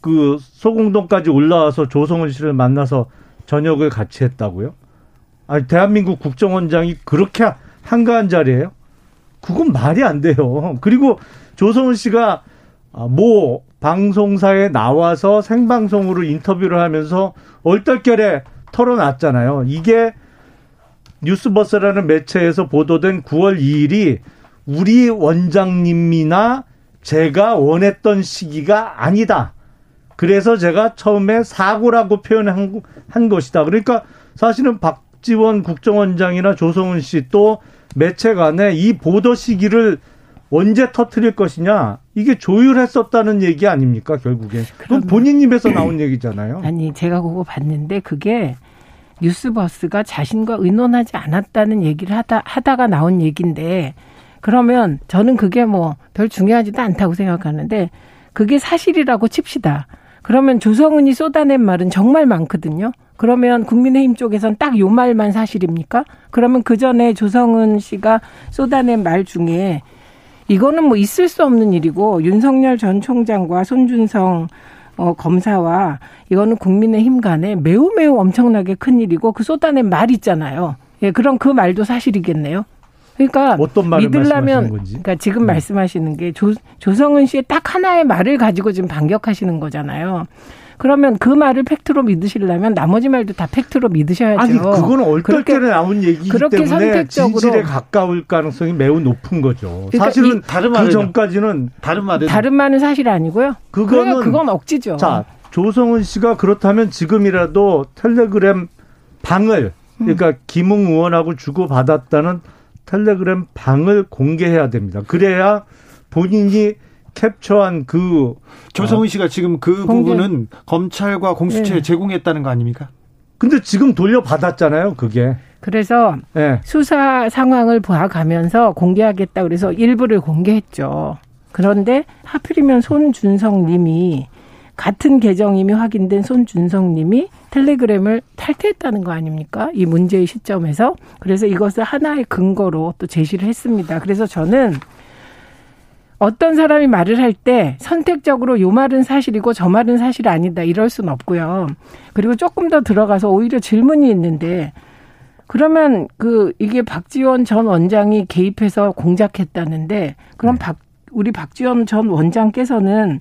그 소공동까지 올라와서 조성은 씨를 만나서 저녁을 같이 했다고요? 아니 대한민국 국정원장이 그렇게 한가한 자리예요? 그건 말이 안 돼요. 그리고 조성은 씨가 아, 모 방송사에 나와서 생방송으로 인터뷰를 하면서 얼떨결에 털어놨잖아요. 이게 뉴스버스라는 매체에서 보도된 9월 2일이 우리 원장님이나 제가 원했던 시기가 아니다. 그래서 제가 처음에 사고라고 표현한 한 것이다. 그러니까 사실은 박 지원 국정원장이나 조성은 씨 또 매체 간에 이 보도 시기를 언제 터트릴 것이냐 이게 조율했었다는 얘기 아닙니까 결국에 그건 본인 입에서 나온 얘기잖아요. <clears throat> 아니 제가 그거 봤는데 그게 뉴스버스가 자신과 의논하지 않았다는 얘기를 하다 하다가 나온 얘기인데 그러면 저는 그게 뭐 별 중요하지도 않다고 생각하는데 그게 사실이라고 칩시다. 그러면 조성은이 쏟아낸 말은 정말 많거든요. 그러면 국민의힘 쪽에선 딱 요 말만 사실입니까? 그러면 그 전에 조성은 씨가 쏟아낸 말 중에 이거는 뭐 있을 수 없는 일이고 윤석열 전 총장과 손준성 어, 검사와 이거는 국민의힘 간에 매우 매우 엄청나게 큰 일이고 그 쏟아낸 말 있잖아요. 예, 그럼 그 말도 사실이겠네요. 그러니까 어떤 말을 믿으려면 그러니까 지금 음. 말씀하시는 게 조, 조성은 씨의 딱 하나의 말을 가지고 지금 반격하시는 거잖아요. 그러면 그 말을 팩트로 믿으시려면 나머지 말도 다 팩트로 믿으셔야죠. 아니 그거는 얼떨결에 나온 얘기이기 그렇게 때문에 선택적으로 진실에 가까울 가능성이 매우 높은 거죠. 그러니까 사실은 다른 그 전까지는 다른 말은 다른 말은 사실 아니고요. 그거는 그건 억지죠. 자 조성은 씨가 그렇다면 지금이라도 텔레그램 방을 그러니까 음. 김웅 의원하고 주고 받았다는 텔레그램 방을 공개해야 됩니다. 그래야 본인이 캡처한 그 조성은 씨가 지금 그 공개. 부분은 검찰과 공수처에 네. 제공했다는 거 아닙니까? 근데 지금 돌려받았잖아요, 그게. 그래서 네. 수사 상황을 봐가면서 공개하겠다 그래서 일부를 공개했죠. 그런데 하필이면 손준성 님이 같은 계정임이 확인된 손준성 님이 텔레그램을 탈퇴했다는 거 아닙니까? 이 문제의 시점에서. 그래서 이것을 하나의 근거로 또 제시를 했습니다. 그래서 저는 어떤 사람이 말을 할 때 선택적으로 요 말은 사실이고 저 말은 사실 아니다 이럴 수는 없고요. 그리고 조금 더 들어가서 오히려 질문이 있는데 그러면 그 이게 박지원 전 원장이 개입해서 공작했다는데 그럼 네. 박 우리 박지원 전 원장께서는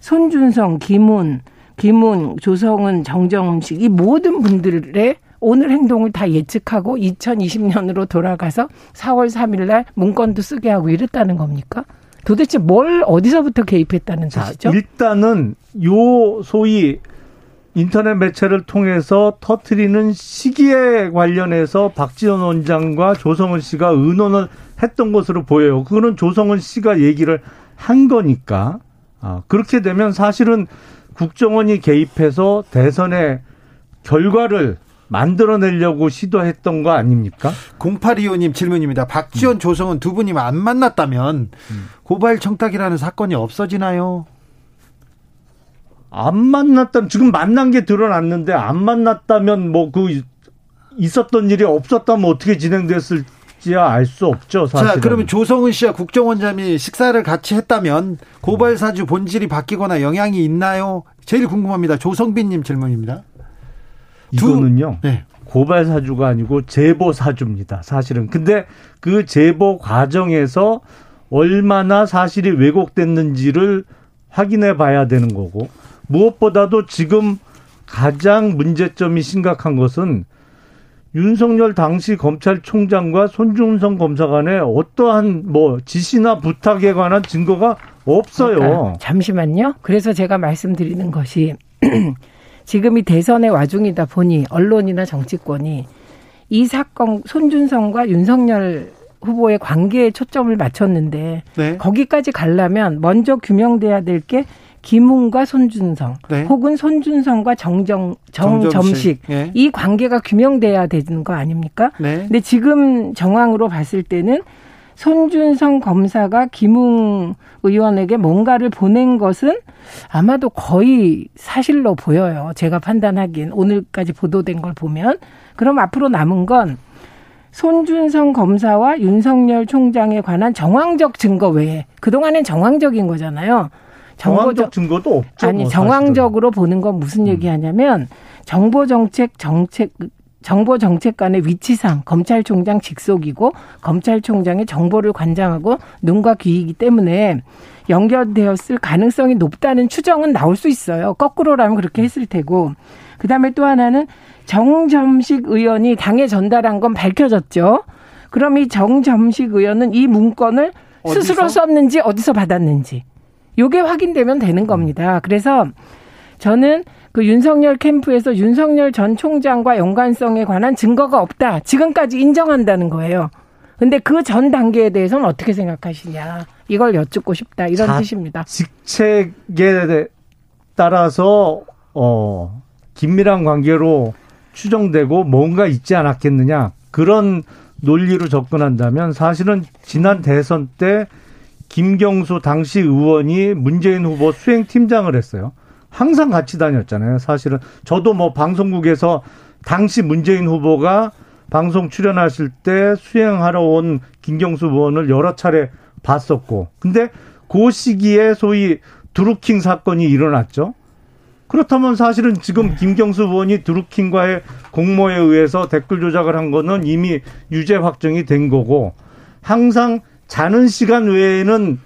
손준성, 김훈, 김훈, 조성은, 정정식 이 모든 분들의 오늘 행동을 다 예측하고 2020년으로 돌아가서 4월 3일 날 문건도 쓰게 하고 이랬다는 겁니까? 도대체 뭘 어디서부터 개입했다는 뜻이죠? 일단은 요 소위 인터넷 매체를 통해서 터트리는 시기에 관련해서 박지원 원장과 조성은 씨가 의논을 했던 것으로 보여요. 그거는 조성은 씨가 얘기를 한 거니까. 아, 그렇게 되면 사실은 국정원이 개입해서 대선의 결과를 만들어내려고 시도했던 거 아닙니까? 0825님 질문입니다. 박지원, 음. 조성은 두 분이 안 만났다면 음. 고발 청탁이라는 사건이 없어지나요? 안 만났다면 지금 만난 게 드러났는데 안 만났다면 뭐 그 있었던 일이 없었다면 어떻게 진행됐을지야 알 수 없죠. 사실. 자, 그러면 조성은 씨와 국정원장이 식사를 같이 했다면 고발 사주 본질이 바뀌거나 영향이 있나요? 제일 궁금합니다. 조성빈님 질문입니다. 이거는요. 네. 고발 사주가 아니고 제보 사주입니다. 사실은. 근데 그 제보 과정에서 얼마나 사실이 왜곡됐는지를 확인해 봐야 되는 거고 무엇보다도 지금 가장 문제점이 심각한 것은 윤석열 당시 검찰총장과 손준성 검사 간에 어떠한 뭐 지시나 부탁에 관한 증거가 없어요. 그러니까 잠시만요. 그래서 제가 말씀드리는 것이 <clears throat> 지금이 대선의 와중이다 보니 언론이나 정치권이 이 사건 손준성과 윤석열 후보의 관계에 초점을 맞췄는데 네. 거기까지 가려면 먼저 규명돼야 될 게 김웅과 손준성 네. 혹은 손준성과 정정 정점식 네. 이 관계가 규명돼야 되는 거 아닙니까? 네. 근데 지금 정황으로 봤을 때는 손준성 검사가 김웅 의원에게 뭔가를 보낸 것은 아마도 거의 사실로 보여요. 제가 판단하기엔 오늘까지 보도된 걸 보면 그럼 앞으로 남은 건 손준성 검사와 윤석열 총장에 관한 정황적 증거 외에 그동안엔 정황적인 거잖아요. 정황적 증거도 없죠. 아니 뭐 정황적으로 보는 건 무슨 음. 얘기하냐면 정보 정책 정책 정보 정책관의 위치상 검찰총장 직속이고 검찰총장의 정보를 관장하고 눈과 귀이기 때문에 연결되었을 가능성이 높다는 추정은 나올 수 있어요. 거꾸로라면 그렇게 했을 테고. 그다음에 또 하나는 정점식 의원이 당에 전달한 건 밝혀졌죠. 그럼 이 정점식 의원은 이 문건을 어디서? 스스로 썼는지 어디서 받았는지 요게 확인되면 되는 겁니다. 그래서 저는 그 윤석열 캠프에서 윤석열 전 총장과 연관성에 관한 증거가 없다. 지금까지 인정한다는 거예요. 근데 그 전 단계에 대해서는 어떻게 생각하시냐. 이걸 여쭙고 싶다. 이런 자- 뜻입니다. 직책에 따라서 어 긴밀한 관계로 추정되고 뭔가 있지 않았겠느냐 그런 논리로 접근한다면 사실은 지난 대선 때 김경수 당시 의원이 문재인 후보 수행팀장을 했어요. 항상 같이 다녔잖아요. 사실은 저도 뭐 방송국에서 당시 문재인 후보가 방송 출연하실 때 수행하러 온 김경수 의원을 여러 차례 봤었고. 근데 그 시기에 소위 드루킹 사건이 일어났죠. 그렇다면 사실은 지금 김경수 의원이 드루킹과의 공모에 의해서 댓글 조작을 한 거는 이미 유죄 확정이 된 거고 항상 자는 시간 외에는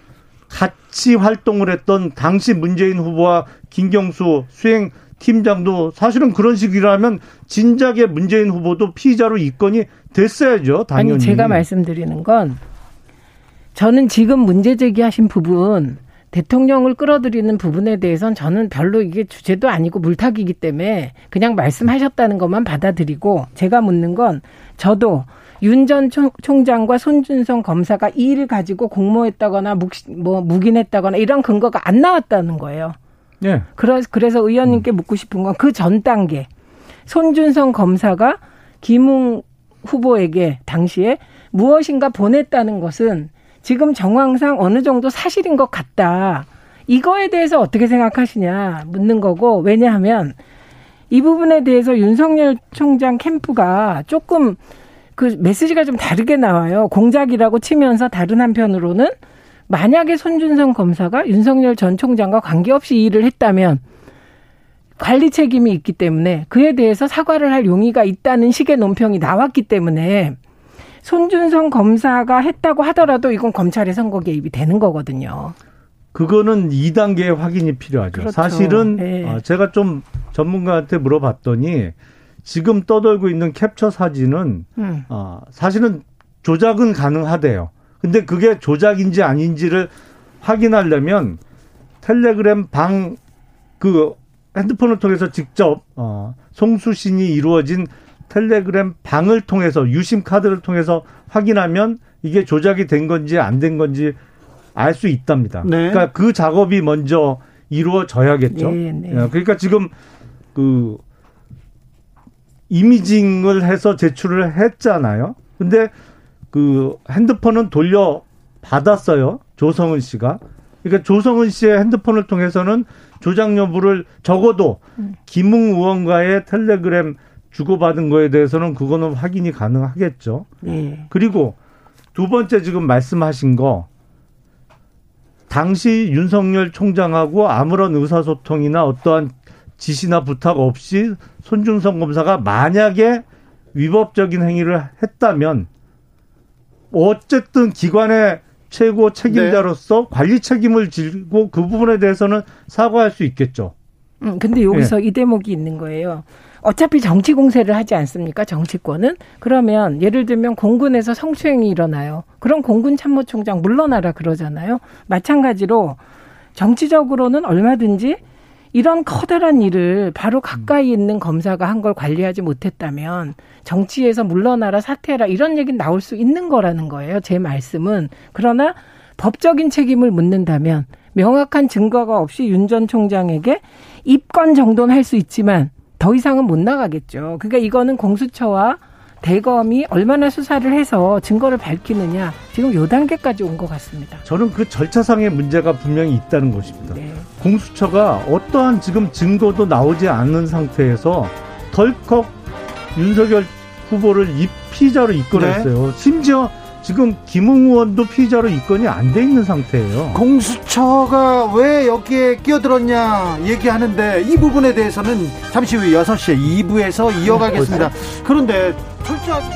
같이 활동을 했던 당시 문재인 후보와 김경수 수행 팀장도 사실은 그런 식이라면 진작에 문재인 후보도 피의자로 입건이 됐어야죠. 당연히. 아니 제가 말씀드리는 건 저는 지금 문제 제기하신 부분 대통령을 끌어들이는 부분에 대해서는 저는 별로 이게 주제도 아니고 물타기이기 때문에 그냥 말씀하셨다는 것만 받아들이고 제가 묻는 건 저도 윤 전 총장과 손준성 검사가 이 일을 가지고 공모했다거나 묵, 뭐 묵인했다거나 이런 근거가 안 나왔다는 거예요. 예. 그래서 그래서 의원님께 묻고 싶은 건 그 전 단계 손준성 검사가 김웅 후보에게 당시에 무엇인가 보냈다는 것은 지금 정황상 어느 정도 사실인 것 같다. 이거에 대해서 어떻게 생각하시냐 묻는 거고 왜냐하면 이 부분에 대해서 윤석열 총장 캠프가 조금 그 메시지가 좀 다르게 나와요. 공작이라고 치면서 다른 한편으로는 만약에 손준성 검사가 윤석열 전 총장과 관계없이 이 일을 했다면 관리 책임이 있기 때문에 그에 대해서 사과를 할 용의가 있다는 식의 논평이 나왔기 때문에 손준성 검사가 했다고 하더라도 이건 검찰의 선거 개입이 되는 거거든요. 그거는 2단계의 확인이 필요하죠. 그렇죠. 사실은 네. 어, 제가 좀 전문가한테 물어봤더니 지금 떠돌고 있는 캡처 사진은 음. 어, 사실은 조작은 가능하대요. 근데 그게 조작인지 아닌지를 확인하려면 텔레그램 방 그 핸드폰을 통해서 직접 어, 송수신이 이루어진 텔레그램 방을 통해서 유심 카드를 통해서 확인하면 이게 조작이 된 건지 안 된 건지 알 수 있답니다. 네. 그러니까 그 작업이 먼저 이루어져야겠죠. 네, 네. 예, 그러니까 지금 그 이미징을 해서 제출을 했잖아요. 근데 그 핸드폰은 돌려 받았어요. 조성은 씨가. 그러니까 조성은 씨의 핸드폰을 통해서는 조작 여부를 적어도 김웅 의원과의 텔레그램 주고받은 거에 대해서는 그거는 확인이 가능하겠죠. 네. 그리고 두 번째 지금 말씀하신 거 당시 윤석열 총장하고 아무런 의사소통이나 어떠한 지시나 부탁 없이 손준성 검사가 만약에 위법적인 행위를 했다면 어쨌든 기관의 최고 책임자로서 관리 책임을 지고 그 부분에 대해서는 사과할 수 있겠죠. 음, 근데 여기서 이 대목이 있는 거예요. 어차피 정치 공세를 하지 않습니까? 정치권은 그러면 예를 들면 공군에서 성추행이 일어나요. 그럼 공군 참모총장 물러나라 그러잖아요. 마찬가지로 정치적으로는 얼마든지 이런 커다란 일을 바로 가까이 있는 검사가 한 걸 관리하지 못했다면 정치에서 물러나라 사퇴해라 이런 얘기는 나올 수 있는 거라는 거예요. 제 말씀은 그러나 법적인 책임을 묻는다면 명확한 증거가 없이 윤 전 총장에게 입건 정도는 할 수 있지만 더 이상은 못 나가겠죠. 그러니까 이거는 공수처와 대검이 얼마나 수사를 해서 증거를 밝히느냐 지금 요 단계까지 온 것 같습니다. 저는 그 절차상의 문제가 분명히 있다는 것입니다. 네. 공수처가 어떠한 지금 증거도 나오지 않는 상태에서 덜컥 윤석열 후보를 이 피의자로 입건했어요. 네. 심지어 지금 김웅 의원도 피의자로 입건이 안 돼 있는 상태예요. 공수처가 왜 여기에 끼어들었냐 얘기하는데 이 부분에 대해서는 잠시 후 6시에 2부에서 이어가겠습니다. 그런데 철저하게